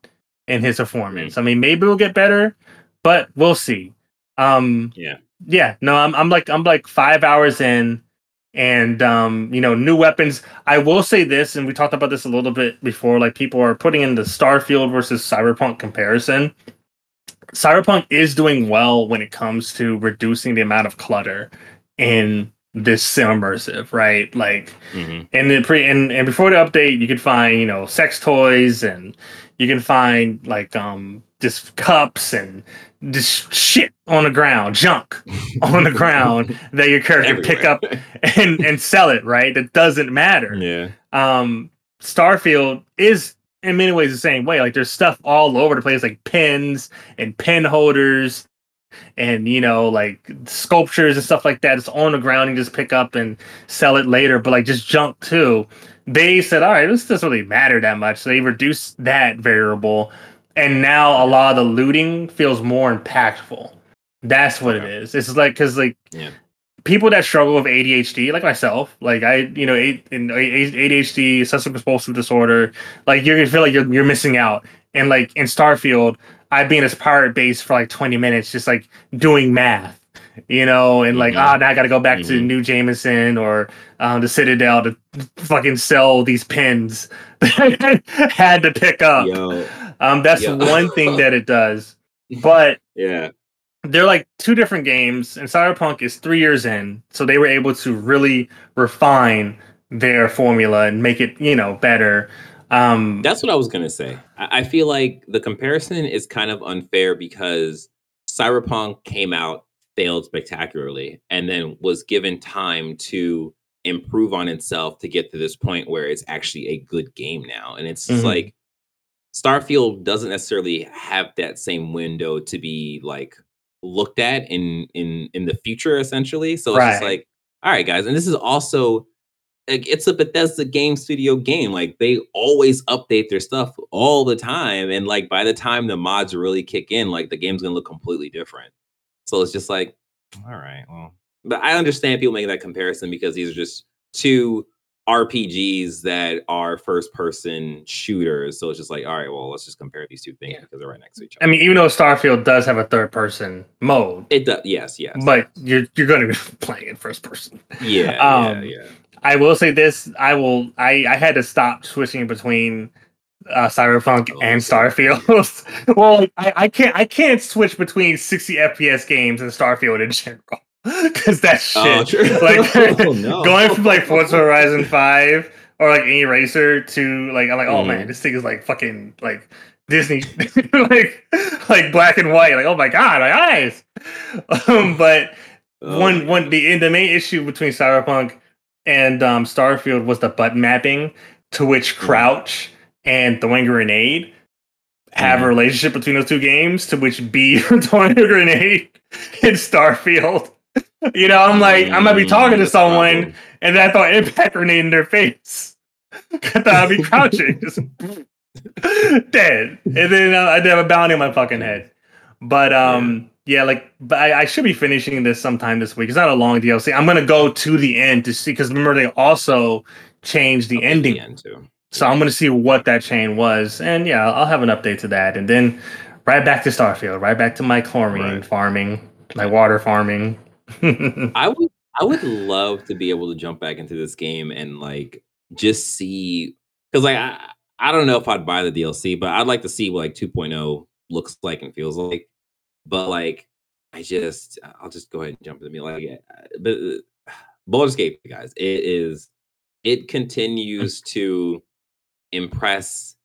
in his performance. I mean, maybe we'll get better, but we'll see. Um, Yeah. Yeah, no, I'm I'm like I'm like five hours in, and um, you know, new weapons. I will say this, and we talked about this a little bit before. Like people are putting in the Starfield versus Cyberpunk comparison. Cyberpunk is doing well when it comes to reducing the amount of clutter in this sim immersive, right? Like, Mhm. and the pre and, and before the update, you could find you know sex toys and you can find like um just cups and just shit on the ground, junk on the ground that your character pick up and and sell it, right? That doesn't matter. Yeah. um starfield is in many ways the same way. Like there's stuff all over the place like pins and pin holders and you know like sculptures and stuff like that. It's on the ground you just pick up and sell it later but like just junk too. They said all right this doesn't really matter that much. So they reduced that variable and now a lot of the looting feels more impactful that's what it Okay. is it's like because like Yeah. people that struggle with ADHD, like myself, like I, you know, A- in A- ADHD, obsessive compulsive disorder, like you're gonna feel like you're, you're missing out. And like in Starfield, I've been in this pirate base for like 20 minutes, just like doing math, you know, and like, Mhm. ah, now I gotta go back to Mhm. New Jemison or um, the Citadel to fucking sell these pins that I had to pick up. Yo. Um, that's Yo. one thing that it does. But Yeah. they're like two different games and cyberpunk is three years in so they were able to really refine their formula and make it you know better um That's what I was gonna say. I, I feel like the comparison is kind of unfair because Cyberpunk came out, failed spectacularly, and then was given time to improve on itself to get to this point where it's actually a good game now. And it's Mhm. like Starfield doesn't necessarily have that same window to be like looked at in in in the future, essentially. So it's just like, all right, guys, and this is also like it's a Bethesda game studio game. Like they always update their stuff all the time. And like by the time the mods really kick in, like the game's gonna look completely different. So it's just like, all right, well. But I understand people making that comparison because these are just two RPGs that are first person shooters. So it's just like, all right, well, let's just compare these two things Yeah. because they're right next to each other. i mean even though starfield does have a third person mode it does, yes, yes. but you're you're going to be playing in first person yeah, um, yeah, yeah. i will say this i will i i had to stop switching between uh, Cyberpunk Oh, and sorry. Starfield. well, I, I can't I can't switch between 60 FPS games and Starfield in general because that shit. Oh. Like Oh, no. going from like Forza Horizon Five or like any racer to like I'm like oh man Mhm. this thing is like fucking like Disney like like black and white like oh my god my eyes. Um, but Oh one one the the main issue between Cyberpunk and um, Starfield was the button mapping to which Mm-hmm. Crouch and throwing grenade have a Mhm. relationship between those two games to which B throwing a grenade in Starfield. You know, I'm like, I might be talking to Mm, someone and then I thought impact grenade in their face. I thought I'd be crouching, just dead. And then uh, I'd have a bounty on my fucking head. But um, yeah, like, but I, I should be finishing this sometime this week. It's not a long DLC. I'm gonna go to the end to see because remember they also changed the at ending, end too. so I'm gonna see what that chain was, and yeah, I'll have an update to that, and then right back to Starfield, right back to my chlorine Right. farming, my water farming. I would I would love to be able to jump back into this game and like just see because like I, I don't know if I'd buy the DLC, but I'd like to see what like 2.0 looks like and feels like. But like I just I'll just go ahead and jump into me like uh, but uh, Baldur's Gate, guys, it is it continues to impress,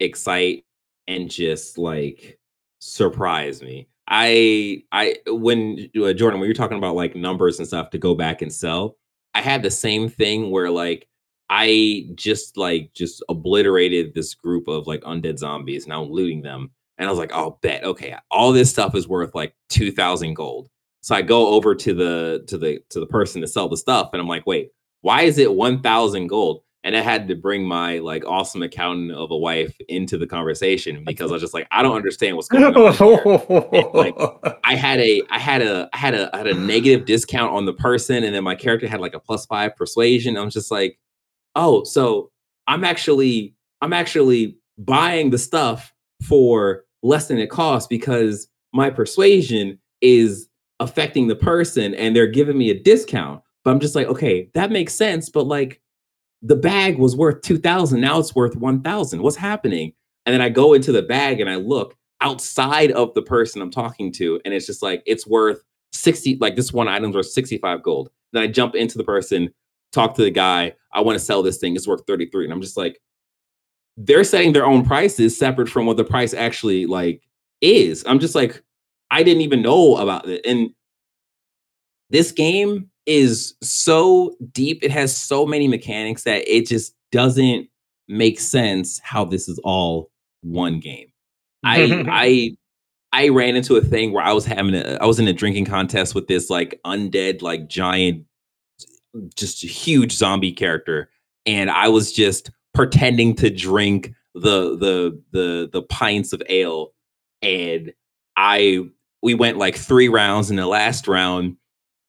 excite, and just like surprise me. I I when uh, Jordan, when you're talking about like numbers and stuff to go back and sell, I had the same thing where like I just like just obliterated this group of like undead zombies and I'm looting them. And I was like, oh bet, okay, all this stuff is worth like two thousand gold. So I go over to the to the to the person to sell the stuff, and I'm like, wait, why is it one thousand gold? And I had to bring my like awesome accountant of a wife into the conversation because I was just like, I don't understand what's going on. like, I had a I had a I had a I had a negative discount on the person, and then my character had like a plus five persuasion. I was just like, oh, so I'm actually I'm actually buying the stuff for less than it costs because my persuasion is affecting the person and they're giving me a discount. But I'm just like, okay, that makes sense. But like the bag was worth two thousand, now it's worth one thousand. What's happening? And then I go into the bag and I look, outside of the person I'm talking to, and it's just like it's worth 60, like this one item's worth 65 gold. Then I jump into the person, talk to the guy, I want to sell this thing, it's worth 33. And I'm just like, they're setting their own prices separate from what the price actually like is. I'm just like, I didn't even know about it. And this game is so deep, it has so many mechanics that it just doesn't make sense how this is all one game. I I I ran into a thing where I was having a I was in a drinking contest with this like undead like giant just huge zombie character and I was just pretending to drink the the the the pints of ale and I we went like 3 rounds in the last round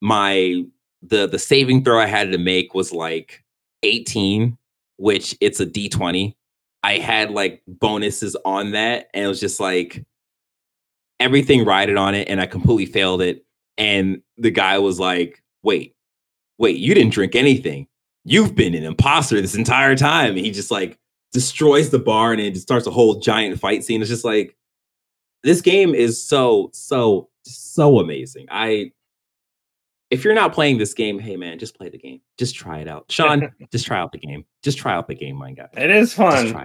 my the the saving throw I had to make was like 18 which it's a d20 I had like bonuses on that, and it was just like everything rided on it, and I completely failed it. And the guy was like, "Wait, wait, you didn't drink anything. You've been an imposter this entire time." And he just like destroys the bar, and it starts a whole giant fight scene. It's just like this game is so so so amazing. I if you're not playing this game, hey man, just play the game. Just try it out. Sean, just try out the game. Just try out the game, my guy. It is Just fun. try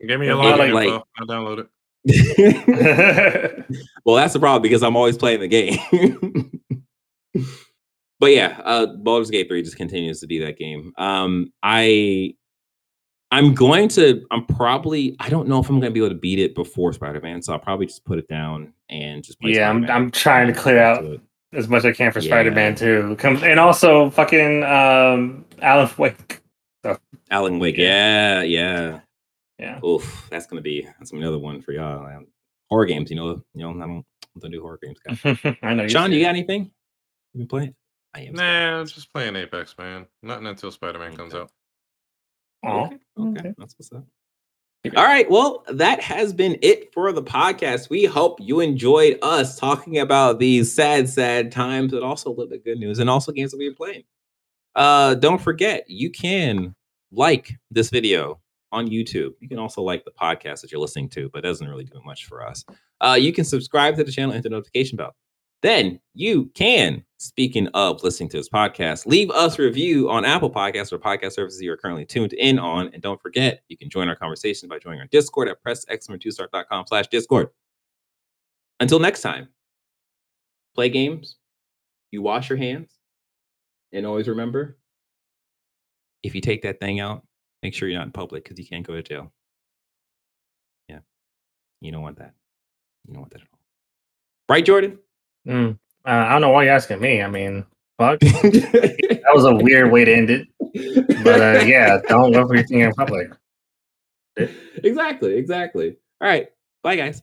it. Give me a lot like- of like- info. I'll download it. well, that's the problem because I'm always playing the game. but yeah, uh Baldur's Gate 3 just continues to be that game. Um I I'm going to I'm probably I don't know if I'm going to be able to beat it before Spider-Man, so I'll probably just put it down and just play yeah, I'm, Spider-Man I'm trying to clear out to it. As much as I can for Yeah. Spider Man too. Come and also fucking um Alan Wake. So. Alan Wake. Yeah, yeah. Yeah. Oof, that's going to be that's another one for y'all. Um, horror games, you know, you know, I don't, I don't do horror games. guys. I know. Sean, you you got anything? You been playing? I am. Nah, I'm just playing Apex, man. Nothing until Spider Man comes out. Aw, Okay, okay, okay. that's what's up. All right, well, that has been it for the podcast. We hope you enjoyed us talking about these sad, sad times, but also a little bit good news and also games that we've been playing. Uh, don't forget, you can like this video on YouTube. You can also like the podcast that you're listening to, but doesn't really do much for us. Uh, you can subscribe to the channel and hit the notification bell. Then you can, speaking of listening to this podcast, leave us a review on Apple Podcasts or podcast services you are currently tuned in on. And don't forget, you can join our conversation by joining our Discord at pressx2start.com slash Discord. Until next time, play games, you wash your hands, and always remember, if you take that thing out, make sure you're not in public because you can't go to jail. Yeah. You don't want that. You don't want that at all. Right, Jordan? Mm. Uh, I don't know why you're asking me. I mean, fuck. that was a weird way to end it. But uh, yeah, don't go for your thing in public. exactly, exactly. All right. Bye, guys.